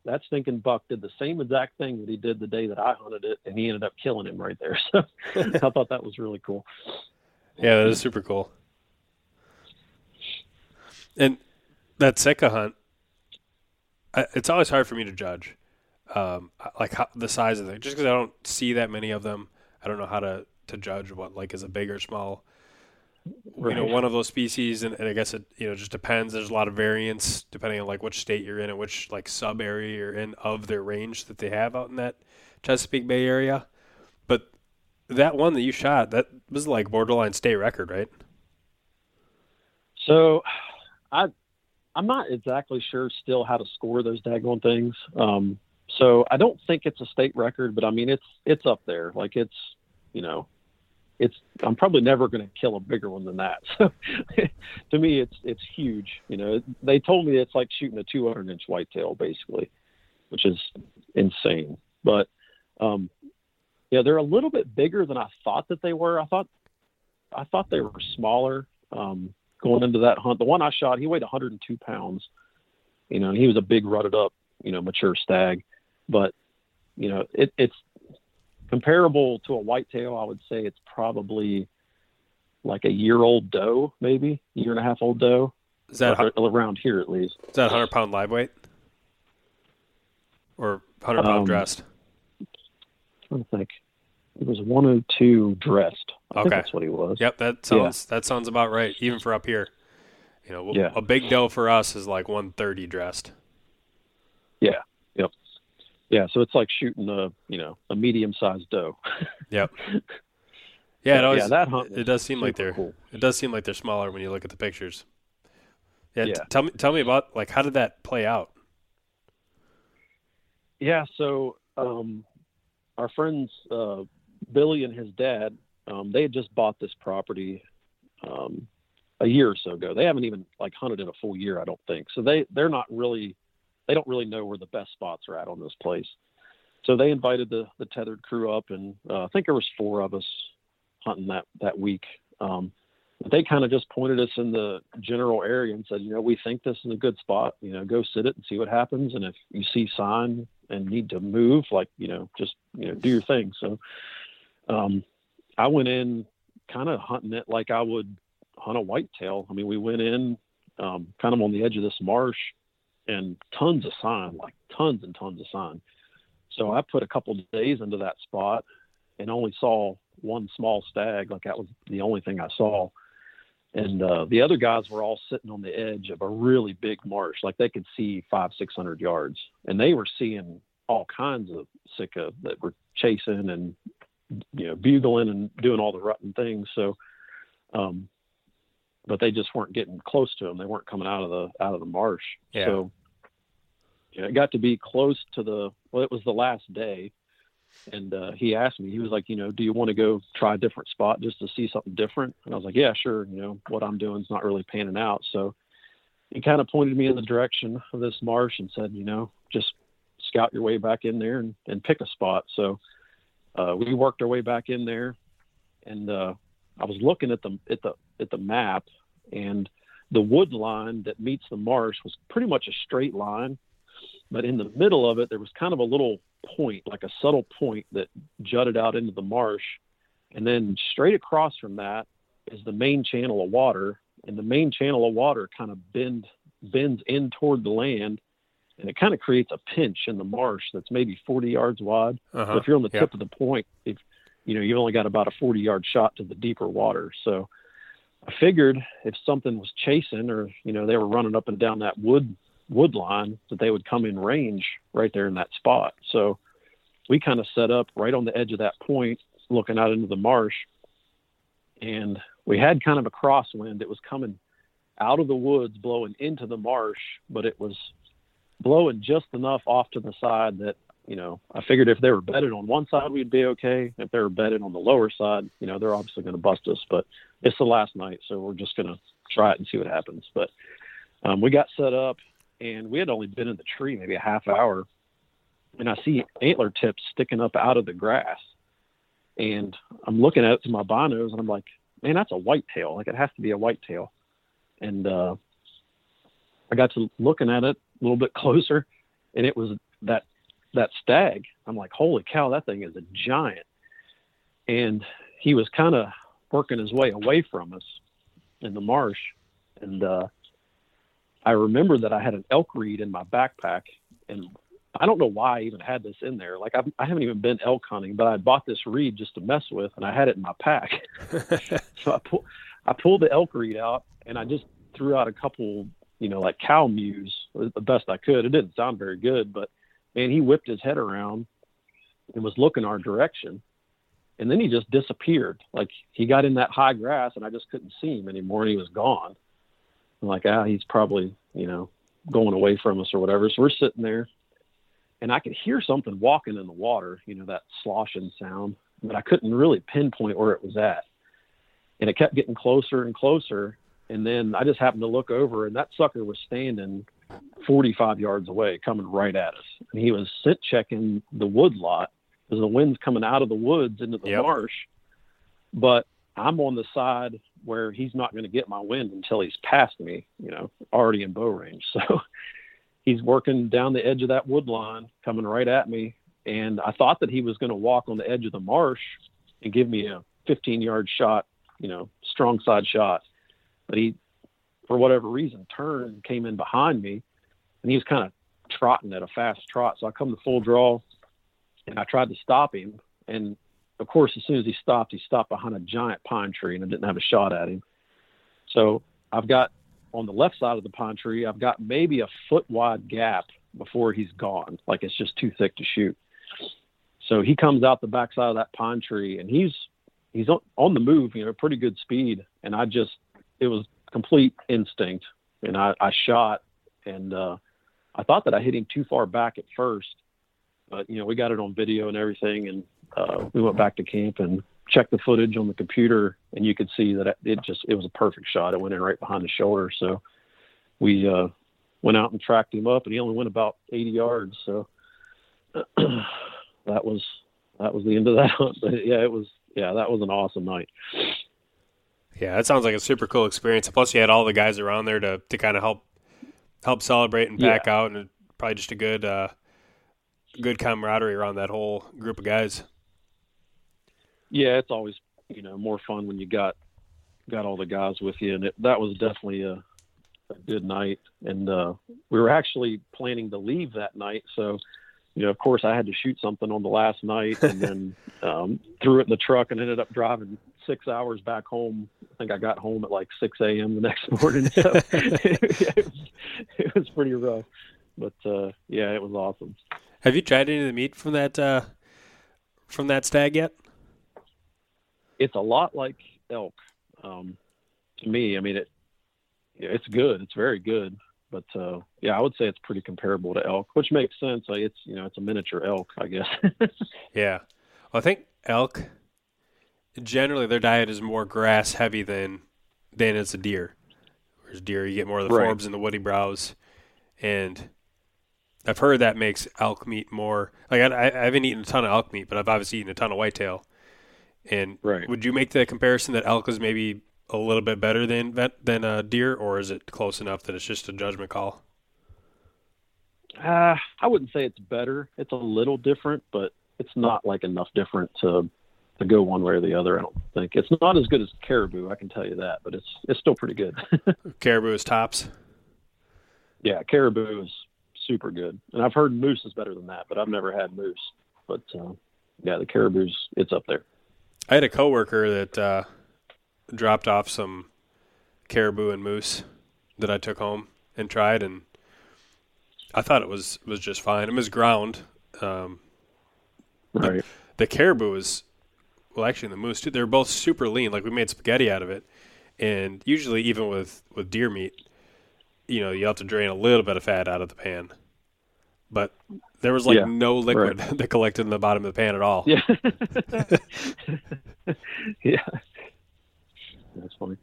that stinking buck did the same exact thing that he did the day that I hunted it, and he ended up killing him right there. <laughs> So I thought that was really cool. Yeah, that is super cool. And that Sika hunt, it's always hard for me to judge um, like how, the size of it, just because I don't see that many of them. I don't know how to, to judge what like is a big or small. Right. You know, one of those species, and, and, I guess it you know just depends. There's a lot of variance depending on like which state you're in and which like sub area you're in of their range that they have out in that Chesapeake Bay area. But that one that you shot, that was like borderline state record, right? So, I I'm not exactly sure still how to score those daggone things. Um, so I don't think it's a state record, but I mean it's it's up there. Like it's you know, it's I'm probably never going to kill a bigger one than that. <laughs> So to me, it's it's huge. You know, they told me it's like shooting a 200 inch whitetail basically, which is insane. But um, yeah, they're a little bit bigger than I thought that they were. I thought I thought they were smaller um, going into that hunt. The one I shot, he weighed 102 pounds. You know, and he was a big rutted up, you know, mature stag but you know, it, it's comparable to a whitetail. I would say it's probably like a year old doe, maybe year and a half old doe. Is that around here at least? Is that hundred pound live weight or hundred pound um, dressed? I'm trying to think. It was 102 dressed. I okay, that's what he was. Yep, that sounds yeah. that sounds about right. Even for up here, you know, yeah. a big doe for us is like 130 dressed. Yeah, so it's like shooting a you know a medium sized doe. <laughs> yep. Yeah, it always, yeah, that hunt it does seem like they're cool. it does seem like they're smaller when you look at the pictures. Yeah, yeah. T- tell me tell me about like how did that play out? Yeah, so um, our friends uh, Billy and his dad, um, they had just bought this property um, a year or so ago. They haven't even like hunted in a full year, I don't think. So they they're not really they don't really know where the best spots are at on this place. So they invited the the Tethrd crew up, and uh, I think there was four of us hunting that that week. Um, they kind of just pointed us in the general area and said, you know, we think this is a good spot. You know, go sit it and see what happens. And if you see sign and need to move, like you know, just you know, do your thing. So um, I went in kind of hunting it like I would hunt a whitetail. I mean, we went in um, kind of on the edge of this marsh and tons of sign, like tons and tons of sign. So I put a couple days into that spot and only saw one small stag. Like that was the only thing I saw. And uh, the other guys were all sitting on the edge of a really big marsh, like they could see five, six hundred yards, and they were seeing all kinds of sika that were chasing and you know bugling and doing all the rutting things. So, um, but they just weren't getting close to them. They weren't coming out of the out of the marsh. Yeah. So, know, it got to be close to the well. It was the last day, and uh, he asked me. He was like, you know, do you want to go try a different spot just to see something different? And I was like, yeah, sure. You know, what I'm doing is not really panning out. So he kind of pointed me in the direction of this marsh and said, you know, just scout your way back in there and, and pick a spot. So uh, we worked our way back in there, and uh, I was looking at the at the at the map, and the wood line that meets the marsh was pretty much a straight line, but in the middle of it there was kind of a little point, like a subtle point that jutted out into the marsh, and then straight across from that is the main channel of water, and the main channel of water kind of bend bends in toward the land and it kind of creates a pinch in the marsh that's maybe 40 yards wide. Uh-huh. So if you're on the tip of the point, if you know you've only got about a 40 yard shot to the deeper water. So I figured if something was chasing, or you know they were running up and down that wood wood line, that they would come in range right there in that spot. So we kind of set up right on the edge of that point, looking out into the marsh, and we had kind of a crosswind. It was coming out of the woods, blowing into the marsh, but it was blowing just enough off to the side that you know I figured if they were bedded on one side we'd be okay. If they were bedded on the lower side, you know they're obviously going to bust us. But it's the last night, so we're just going to try it and see what happens. But um, we got set up, and we had only been in the tree maybe a half hour, and I see antler tips sticking up out of the grass, and I'm looking at it through my binos, and I'm like, man, that's a whitetail. Like it has to be a whitetail, and uh, I got to looking at it a little bit <laughs> closer, and it was that that stag. I'm like, holy cow, that thing is a giant. And he was kind of working his way away from us in the marsh, and uh, I remember that I had an elk reed in my backpack, and I don't know why I even had this in there. Like I've, I haven't even been elk hunting, but I bought this reed just to mess with, and I had it in my pack. <laughs> so I pull, I pulled the elk reed out, and I just threw out a couple, you know, like cow mews the best I could. It didn't sound very good, but man, he whipped his head around and was looking our direction, and then he just disappeared. Like he got in that high grass, and I just couldn't see him anymore, and he was gone. I'm like, ah, he's probably, you know, going away from us or whatever. So we're sitting there, and I could hear something walking in the water, you know, that sloshing sound, but I couldn't really pinpoint where it was at. And it kept getting closer and closer. And then I just happened to look over, and that sucker was standing 45 yards away, coming right at us. And he was sit checking the wood lot because the wind's coming out of the woods into the Yep. marsh. But I'm on the side where he's not going to get my wind until he's past me, you know, already in bow range. <laughs> So he's working down the edge of that wood line, coming right at me. And I thought that he was going to walk on the edge of the marsh and give me a 15 yard shot, you know, strong side shot. But he, for whatever reason, turned and came in behind me and he was kind of trotting at a fast trot. So I come to full draw and I tried to stop him. And of course, as soon as he stopped, he stopped behind a giant pine tree and I didn't have a shot at him. So I've got on the left side of the pine tree, I've got maybe a foot wide gap before he's gone. Like it's just too thick to shoot. So he comes out the backside of that pine tree and he's he's on, on the move, you know, pretty good speed. And I just it was complete instinct. And I, I shot and uh I thought that I hit him too far back at first. But you know, we got it on video and everything and uh, we went back to camp and checked the footage on the computer and you could see that it just it was a perfect shot. It went in right behind the shoulder. So we uh went out and tracked him up, and he only went about 80 yards. So <clears throat> that was that was the end of that. <laughs> But yeah, it was yeah, that was an awesome night. Yeah, that sounds like a super cool experience. Plus, you had all the guys around there to to kind of help help celebrate and pack yeah. out, and probably just a good uh, good camaraderie around that whole group of guys. Yeah, it's always you know more fun when you got got all the guys with you, and it, that was definitely a, a good night. And uh, we were actually planning to leave that night, so you know, of course, I had to shoot something on the last night, and then <laughs> um, threw it in the truck and ended up driving six hours back home. I think I got home at like 6 a.m. the <laughs> next morning. So <laughs> it, was, it was pretty rough, but uh, yeah, it was awesome. Have you tried any of the meat from that uh, from that stag yet? It's a lot like elk um, to me. I mean, it it's good. It's very good. But uh, yeah, I would say it's pretty comparable to elk, which makes sense. Like it's you know it's a miniature elk, I guess. <laughs> yeah, well, I think elk generally their diet is more grass heavy than than it's a deer. Whereas deer, you get more of the right. forbs and the woody browse, and I've heard that makes elk meat more like I, I haven't eaten a ton of elk meat, but I've obviously eaten a ton of whitetail. And right. would you make the comparison that elk is maybe a little bit better than than a deer, or is it close enough that it's just a judgment call? Uh, I wouldn't say it's better. It's a little different, but it's not like enough different to to go one way or the other. I don't think it's not as good as caribou. I can tell you that, but it's it's still pretty good. <laughs> caribou is tops. Yeah, caribou is super good, and I've heard moose is better than that, but I've never had moose. But uh, yeah, the caribou's it's up there. I had a coworker that uh, dropped off some caribou and moose that I took home and tried, and I thought it was was just fine. It was ground. Um, right. The, caribou was well, actually, the moose too. They're both super lean. Like we made spaghetti out of it, and usually, even with with deer meat, you know, you have to drain a little bit of fat out of the pan. But there was like yeah, no liquid right. <laughs> that collected in the bottom of the pan at all. Yeah. <laughs> yeah. That's funny.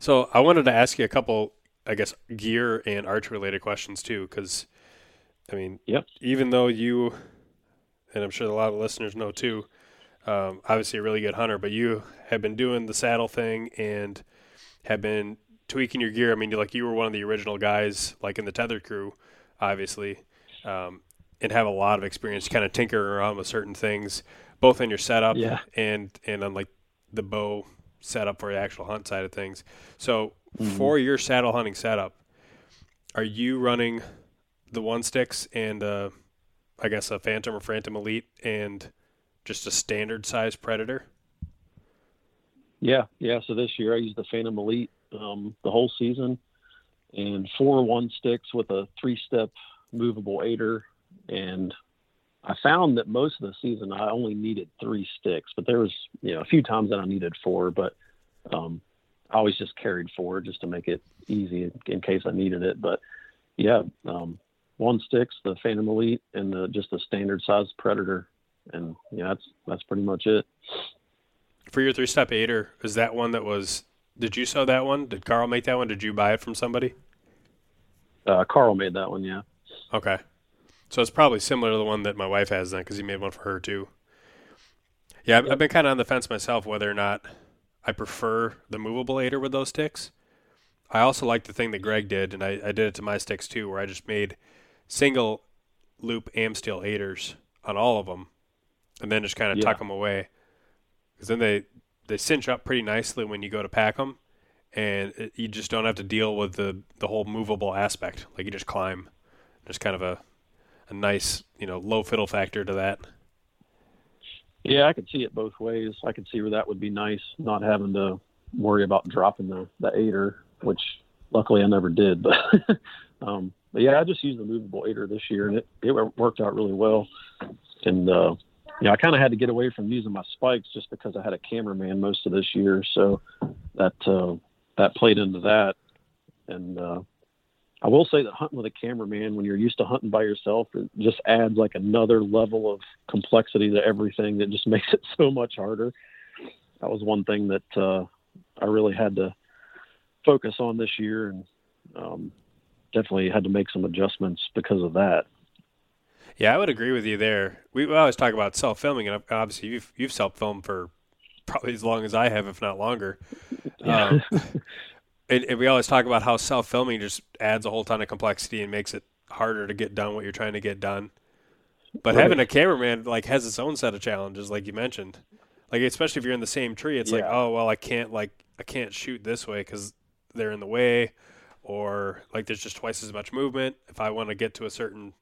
So I wanted to ask you a couple, I guess, gear and arch related questions too, because I mean, yep. even though you, and I'm sure a lot of listeners know too, um, obviously a really good hunter, but you have been doing the saddle thing and have been tweaking your gear. I mean, like you were one of the original guys, like in the Tethrd crew, obviously, um, and have a lot of experience, kind of tinkering around with certain things both in your setup yeah. and and on like the bow setup for the actual hunt side of things. So mm-hmm. for your saddle hunting setup, are you running the one sticks and uh, I guess a Phantom or Phantom Elite and just a standard size Predator? Yeah, yeah. So this year I used the Phantom Elite um, the whole season, and four one sticks with a three step movable aider and I found that most of the season I only needed three sticks, but there was you know a few times that I needed four, but um, I always just carried four just to make it easy in, in case I needed it. But yeah, um, one sticks, the Phantom Elite, and the, just the standard size Predator, and yeah, that's that's pretty much it. For your three step aider, is that one that was? Did you sew that one? Did Carl make that one? Did you buy it from somebody? Uh, Carl made that one, yeah. Okay. So it's probably similar to the one that my wife has then, because he made one for her too. Yeah, I've, I've been kind of on the fence myself whether or not I prefer the movable aider with those sticks. I also like the thing that Greg did, and I, I did it to my sticks too, where I just made single loop Amsteel aiders on all of them, and then just kind of yeah. tuck them away, because then they they cinch up pretty nicely when you go to pack them, and it, you just don't have to deal with the the whole movable aspect. Like you just climb, just kind of a a nice, you know, low fiddle factor to that. Yeah, I could see it both ways. I could see where that would be nice, not having to worry about dropping the the aider, which luckily I never did. But <laughs> um, but yeah, I just used the movable aider this year, and it it worked out really well. And uh, you know, I kind of had to get away from using my spikes just because I had a cameraman most of this year, so that uh, that played into that. And uh, I will say that hunting with a cameraman, when you're used to hunting by yourself, it just adds like another level of complexity to everything that just <laughs> makes it so much harder. That was one thing that uh, I really had to focus on this year, and um, definitely had to make some adjustments because of that. Yeah, I would agree with you there. We, always talk about self filming, and obviously you've you've self filmed for <laughs> probably as long as I have, if not longer. <laughs> Yeah. Um, and, and, we always talk about how self filming just adds a whole ton of complexity and makes it harder to get done what you're trying to get done. But right. having a cameraman like has its own set of challenges, like you mentioned. Like especially if you're in the same tree, it's yeah. like, oh well, I can't like I can't shoot this way because they're in the way, or like there's just twice as much movement. If I want to get to a certain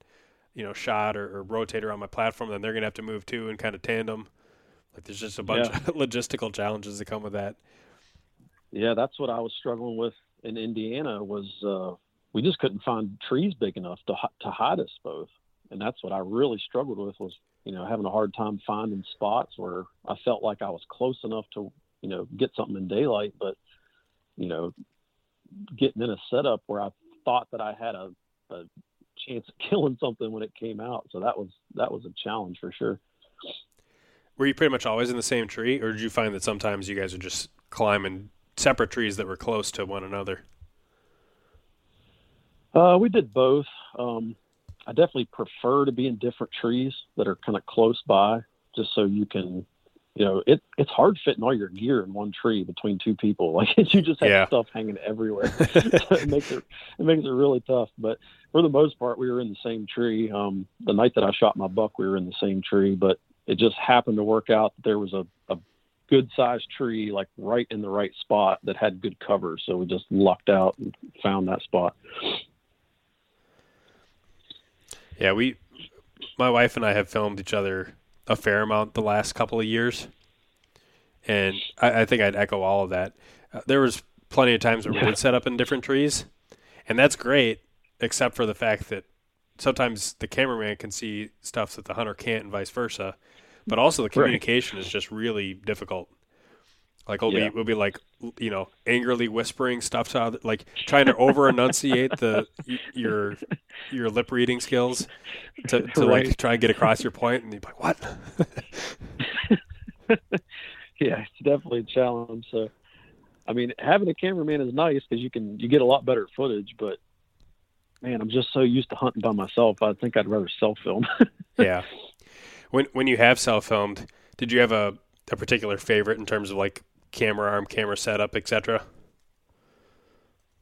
you know shot or, or rotator on my platform, then they're gonna have to move too and kind of tandem. Like there's just a bunch yeah. of <laughs> logistical challenges that come with that. Yeah, that's what I was struggling with in Indiana. Was uh, we just couldn't find trees big enough to to hide us both, and that's what I really struggled with. Was you know having a hard time finding spots where I felt like I was close enough to you know get something in daylight, but you know getting in a setup where I thought that I had a, a chance of <laughs> killing something when it came out. So that was that was a challenge for sure. Were you pretty much always in the same tree, or did you find that sometimes you guys would just climbing separate trees that were close to one another? Uh, we did both. Um, I definitely prefer to be in different trees that are kind of close by, just so you can you know, it it's hard fitting all your gear in one tree between two people. <laughs> Like you just have yeah. stuff hanging everywhere. <laughs> it makes it it makes it really tough. But for the most part, we were in the same tree. Um, the night that I shot my buck, we were in the same tree. But it just happened to work out that there was a, a good sized tree like right in the right spot that had good cover. So we just lucked out and found that spot. Yeah, we, my wife and I have filmed each other a fair amount the last couple of years, and I, I think I'd echo all of that. Uh, there was plenty of times where yeah. we would set up in different trees, and that's great, except for the fact that sometimes the cameraman can see stuff that the hunter can't, and vice versa. But also the communication right. is just really difficult. Like we'll yeah. be we'll be like you know angrily whispering stuff to like trying to over enunciate the your your lip reading skills to, to right. like try and get across your point and you're like what? <laughs> yeah, it's definitely a challenge. So, I mean, having a cameraman is nice because you can you get a lot better footage. But man, I'm just so used to hunting by myself. I think I'd rather self film. <laughs> yeah. When when you have self filmed, did you have a a particular favorite in terms of like camera arm, camera setup, etc.?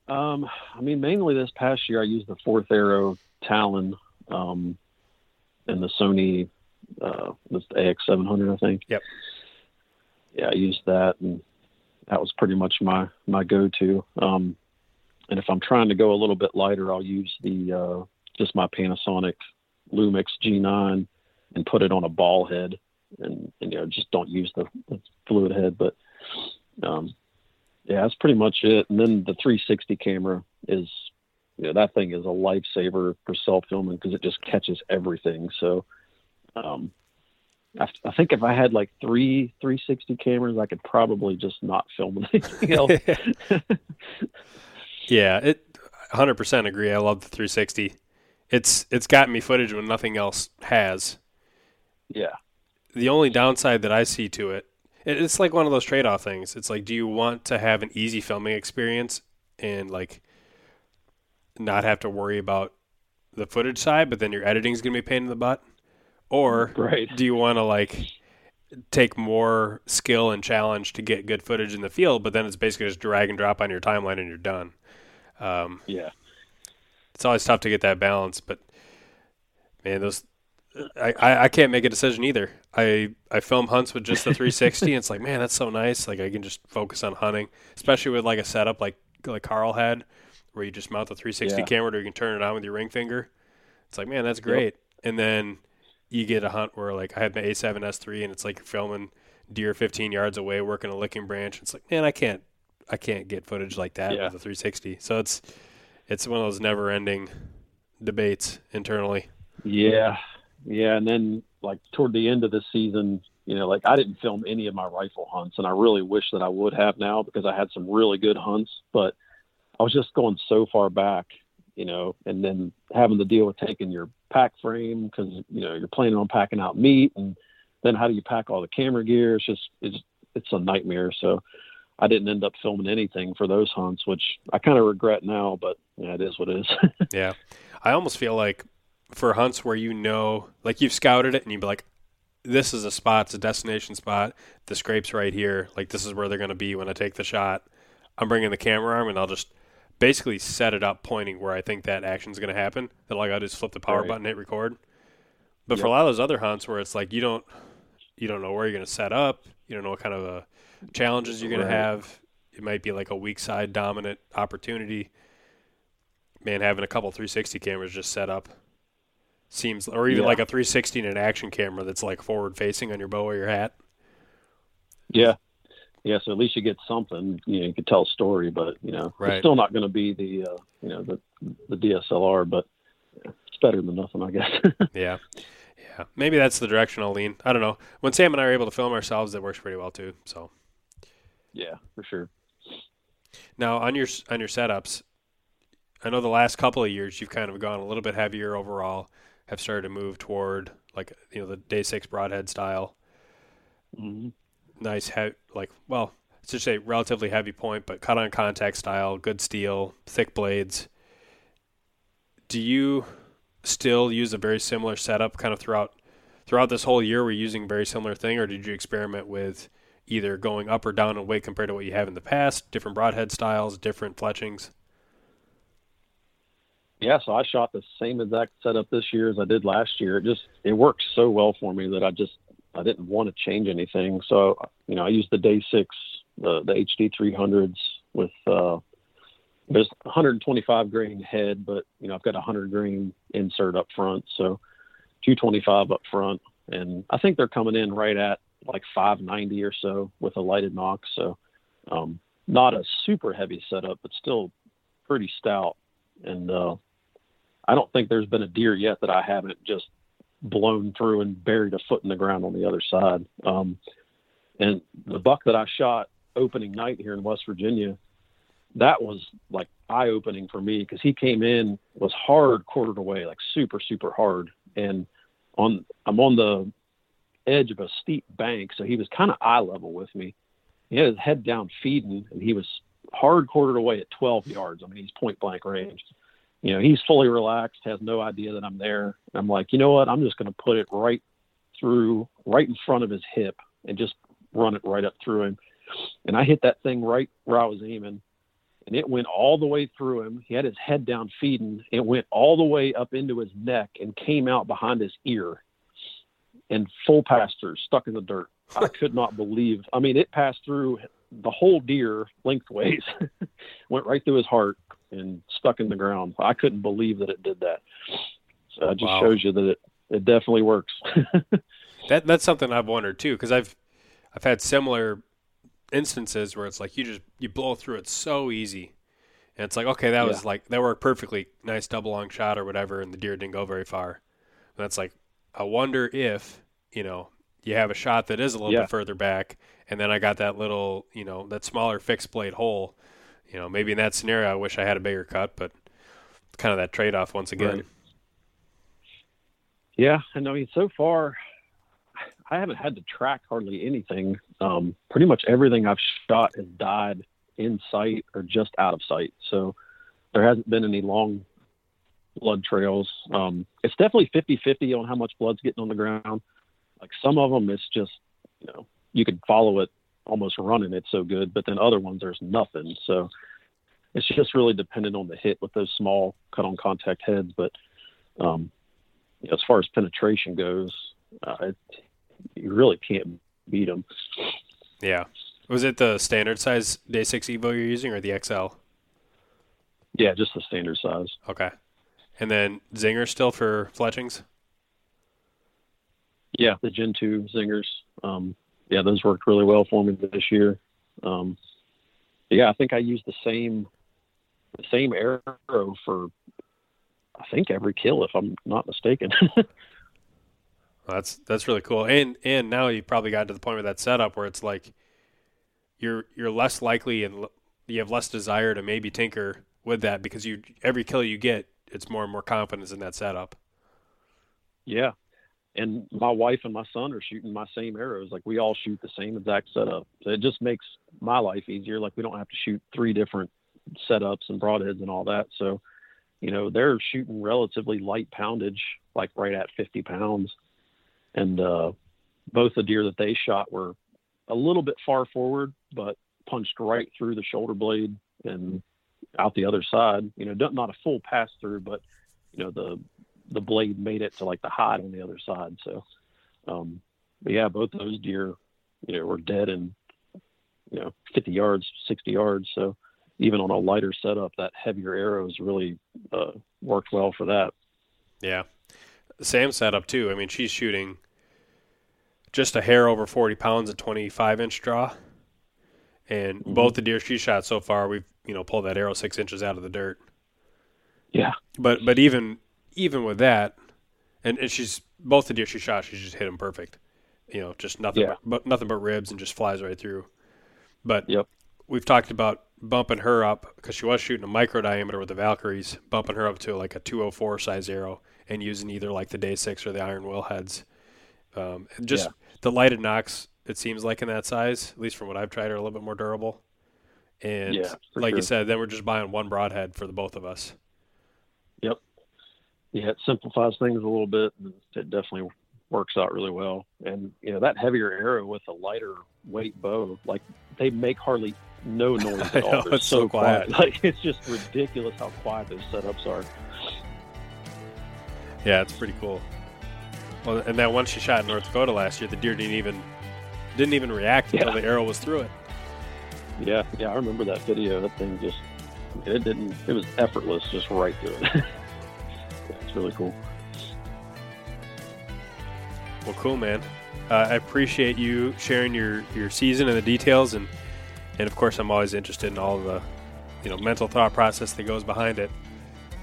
Um, I mean, mainly this past year, I used the Fourth Arrow Talon, um, and the Sony, uh, the AX700, I think. Yep. Yeah, I used that, and that was pretty much my my go-to. Um, and if I'm trying to go a little bit lighter, I'll use the uh, just my Panasonic Lumix G9 and put it on a ball head, and, and you know just don't use the, the fluid head, but um, yeah, that's pretty much it. And then the 360 camera is, you know, that thing is a lifesaver for self filming because it just catches everything. So, um, I, I, think if I had like three 360 cameras, I could probably just not film <laughs> anything else. <laughs> yeah, it 100% agree. I love the 360. It's it's gotten me footage when nothing else has. Yeah. The only downside that I see to it it's like one of those trade-off things. It's like, do you want to have an easy filming experience and like not have to worry about the footage side, but then your editing is going to be a pain in the butt? Or right. do you want to like take more skill and challenge to get good footage in the field, but then it's basically just drag and drop on your timeline and you're done. Um, yeah, it's always tough to get that balance, but man, those I, I can't make a decision either. I I film hunts with just the 360, and it's like, man, that's so nice. Like I can just focus on hunting, especially with like a setup like like Carl had, where you just mount the 360 yeah. camera, or you can turn it on with your ring finger. It's like, man, that's great. Yep. And then you get a hunt where like I had my A7S3, and it's like you're filming deer 15 yards away, working a licking branch. It's like, man, I can't I can't get footage like that yeah. with a 360. So it's it's one of those never ending debates internally. Yeah, yeah, and then like toward the end of the season, you know, like I didn't film any of my rifle hunts, and I really wish that I would have now because I had some really good hunts, but I was just going so far back, you know, and then having to deal with taking your pack frame because you know you're planning on packing out meat, and then how do you pack all the camera gear? It's just it's it's a nightmare. So I didn't end up filming anything for those hunts, which I kind of regret now. But yeah, it is what it is. <laughs> yeah, I almost feel like for hunts where you know, like you've scouted it and you'd be like, this is a spot, it's a destination spot. The scrape's right here. Like this is where they're going to be when I take the shot. I'm bringing the camera arm and I'll just basically set it up pointing where I think that action's going to happen. That like I just flip the power right. button, hit record. But yep. for a lot of those other hunts where it's like you don't you don't know where you're going to set up, you don't know what kind of uh, challenges you're going right. to have. It might be like a weak side dominant opportunity. Man, having a couple 360 cameras just set up seems, or even yeah. like a 360 and an action camera that's like forward facing on your bow or your hat. Yeah, yeah. So at least you get something. You know, you could tell a story, but you know, right. it's still not going to be the uh, you know the the DSLR, but it's better than nothing, I guess. <laughs> yeah. Yeah, maybe that's the direction I'll lean. I don't know. When Sam and I are able to film ourselves, it works pretty well too. So, yeah, for sure. Now on your on your setups, I know the last couple of years you've kind of gone a little bit heavier overall have started to move toward like you know the day six broadhead style. Mm-hmm. Nice, he- like well, let's just say relatively heavy point, but cut on contact style, good steel, thick blades. Do you still use a very similar setup kind of throughout throughout this whole year? We're using a very similar thing, or did you experiment with either going up or down in weight compared to what you have in the past, different broadhead styles, different fletchings? Yeah, so I shot the same exact setup this year as I did last year. It just it works so well for me that I just I didn't want to change anything. So you know, I used the Day Six, the the HD 300s with uh, there's 125 grain head, but you know I've got a 100 grain insert up front, so 225 up front, and I think they're coming in right at like 590 or so with a lighted nock. So um, not a super heavy setup, but still pretty stout. And uh, I don't think there's been a deer yet that I haven't just blown through and buried a foot in the ground on the other side. Um, and the buck that I shot opening night here in West Virginia, that was like eye opening for me because he came in was hard quartered away, like super super hard, and on I'm on the edge of a steep bank, so he was kind of eye level with me. He had his head down feeding, and he was hard quartered away at 12 yards. I mean, he's point blank range you know, he's fully relaxed, has no idea that I'm there. I'm like, you know what? I'm just going to put it right through, right in front of his hip and just run it right up through him. And I hit that thing right where I was aiming and it went all the way through him. He had his head down feeding. It went all the way up into his neck and came out behind his ear and full pastures stuck in the dirt. I <laughs> could not believe. I mean, it passed through the whole deer lengthways, <laughs> went right through his heart, and stuck in the ground. I couldn't believe that it did that. So it just wow. shows you that it, it definitely works. <laughs> that that's something I've wondered too, because I've I've had similar instances where it's like you just you blow through it so easy, and it's like okay that yeah. was like that worked perfectly, nice double lung shot or whatever, and the deer didn't go very far. And that's like I wonder if you know you have a shot that is a little yeah. bit further back, and then I got that little you know that smaller fixed blade hole you know, maybe in that scenario, I wish I had a bigger cut, but it's kind of that trade off once again. Right. Yeah, and I mean, so far, I haven't had to track hardly anything. Um, pretty much everything I've shot has died in sight or just out of sight. So there hasn't been any long blood trails. Um, it's definitely 50 50 on how much blood's getting on the ground. Like some of them, it's just, you know, you could follow it almost running it so good, but then other ones there's nothing. So it's just really dependent on the hit with those small cut on contact heads. But um, you know, as far as penetration goes, uh, it, you really can't beat them. Yeah. Was it the standard size Day Six Evo you're using, or the XL? Yeah, just the standard size. Okay. And then Zinger still for fletchings. Yeah, the Gen two Zingers. Um, yeah, those worked really well for me this year. Um, yeah, I think I used the same the same arrow for I think every kill, if I'm not mistaken. <laughs> well, that's that's really cool. And and now you probably got to the point with that setup where it's like you're you're less likely and you have less desire to maybe tinker with that because you every kill you get, it's more and more confidence in that setup. Yeah, and my wife and my son are shooting my same arrows. Like we all shoot the same exact setup. So it just makes my life easier. Like we don't have to shoot three different setups and broadheads and all that. So, you know, they're shooting relatively light poundage, like right at 50 pounds. And uh, both the deer that they shot were a little bit far forward, but punched right through the shoulder blade and out the other side. You know, not a full pass through, but you know the the blade made it to like the hide on the other side. So, um, but yeah, both those deer, you know, were dead in you know 50 yards, 60 yards. So even on a lighter setup, that heavier arrows really uh, worked well for that. Yeah, Sam setup too. I mean, she's shooting just a hair over 40 pounds at 25 inch draw. And mm-hmm. both the deer she shot so far, we've you know pulled that arrow six inches out of the dirt. Yeah, but but even even with that, and, and she's both the deer she shot, she just hit them perfect. You know, just nothing yeah. but, but nothing but ribs and just flies right through. But yep. we've talked about bumping her up because she was shooting a micro diameter with the Valkyries, bumping her up to like a 204 size arrow and using either like the day six or the iron will heads. Um, just yeah. the lighted nocks, it seems like in that size, at least from what I've tried, are a little bit more durable. And yeah, like sure. you said, then we're just buying one broadhead for the both of us. Yep. Yeah, it simplifies things a little bit. And it definitely works out really well. And you know that heavier arrow with a lighter weight bow, like they make hardly no <laughs> noise at all. Know, it's so, so quiet. quiet. <laughs> Like it's just ridiculous how quiet those setups are. Yeah, it's pretty cool. Well, and that one she shot in North Dakota last year, the deer didn't even didn't even react until yeah. the arrow was through it. Yeah, yeah, I remember that video. That thing just it didn't. It was effortless, just right through it. <laughs> it's really cool. Well, cool, man. Uh, I appreciate you sharing your your season and the details, and and of course, I'm always interested in all the you know mental thought process that goes behind it.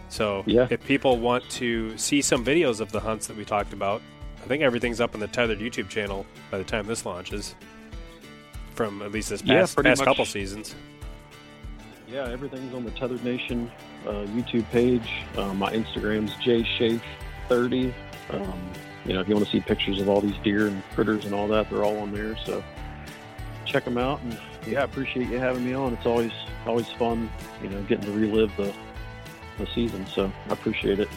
So yeah. if people want to see some videos of the hunts that we talked about, I think everything's up on the Tethrd YouTube channel by the time this launches. From at least this past, yeah, past much. couple seasons. Yeah, everything's on the Tethrd Nation uh, YouTube page. Uh, my Instagram's jshafe30. Um, you know, if you want to see pictures of all these deer and critters and all that, they're all on there. So check them out. And yeah, I appreciate you having me on. It's always always fun, you know, getting to relive the the season. So I appreciate it.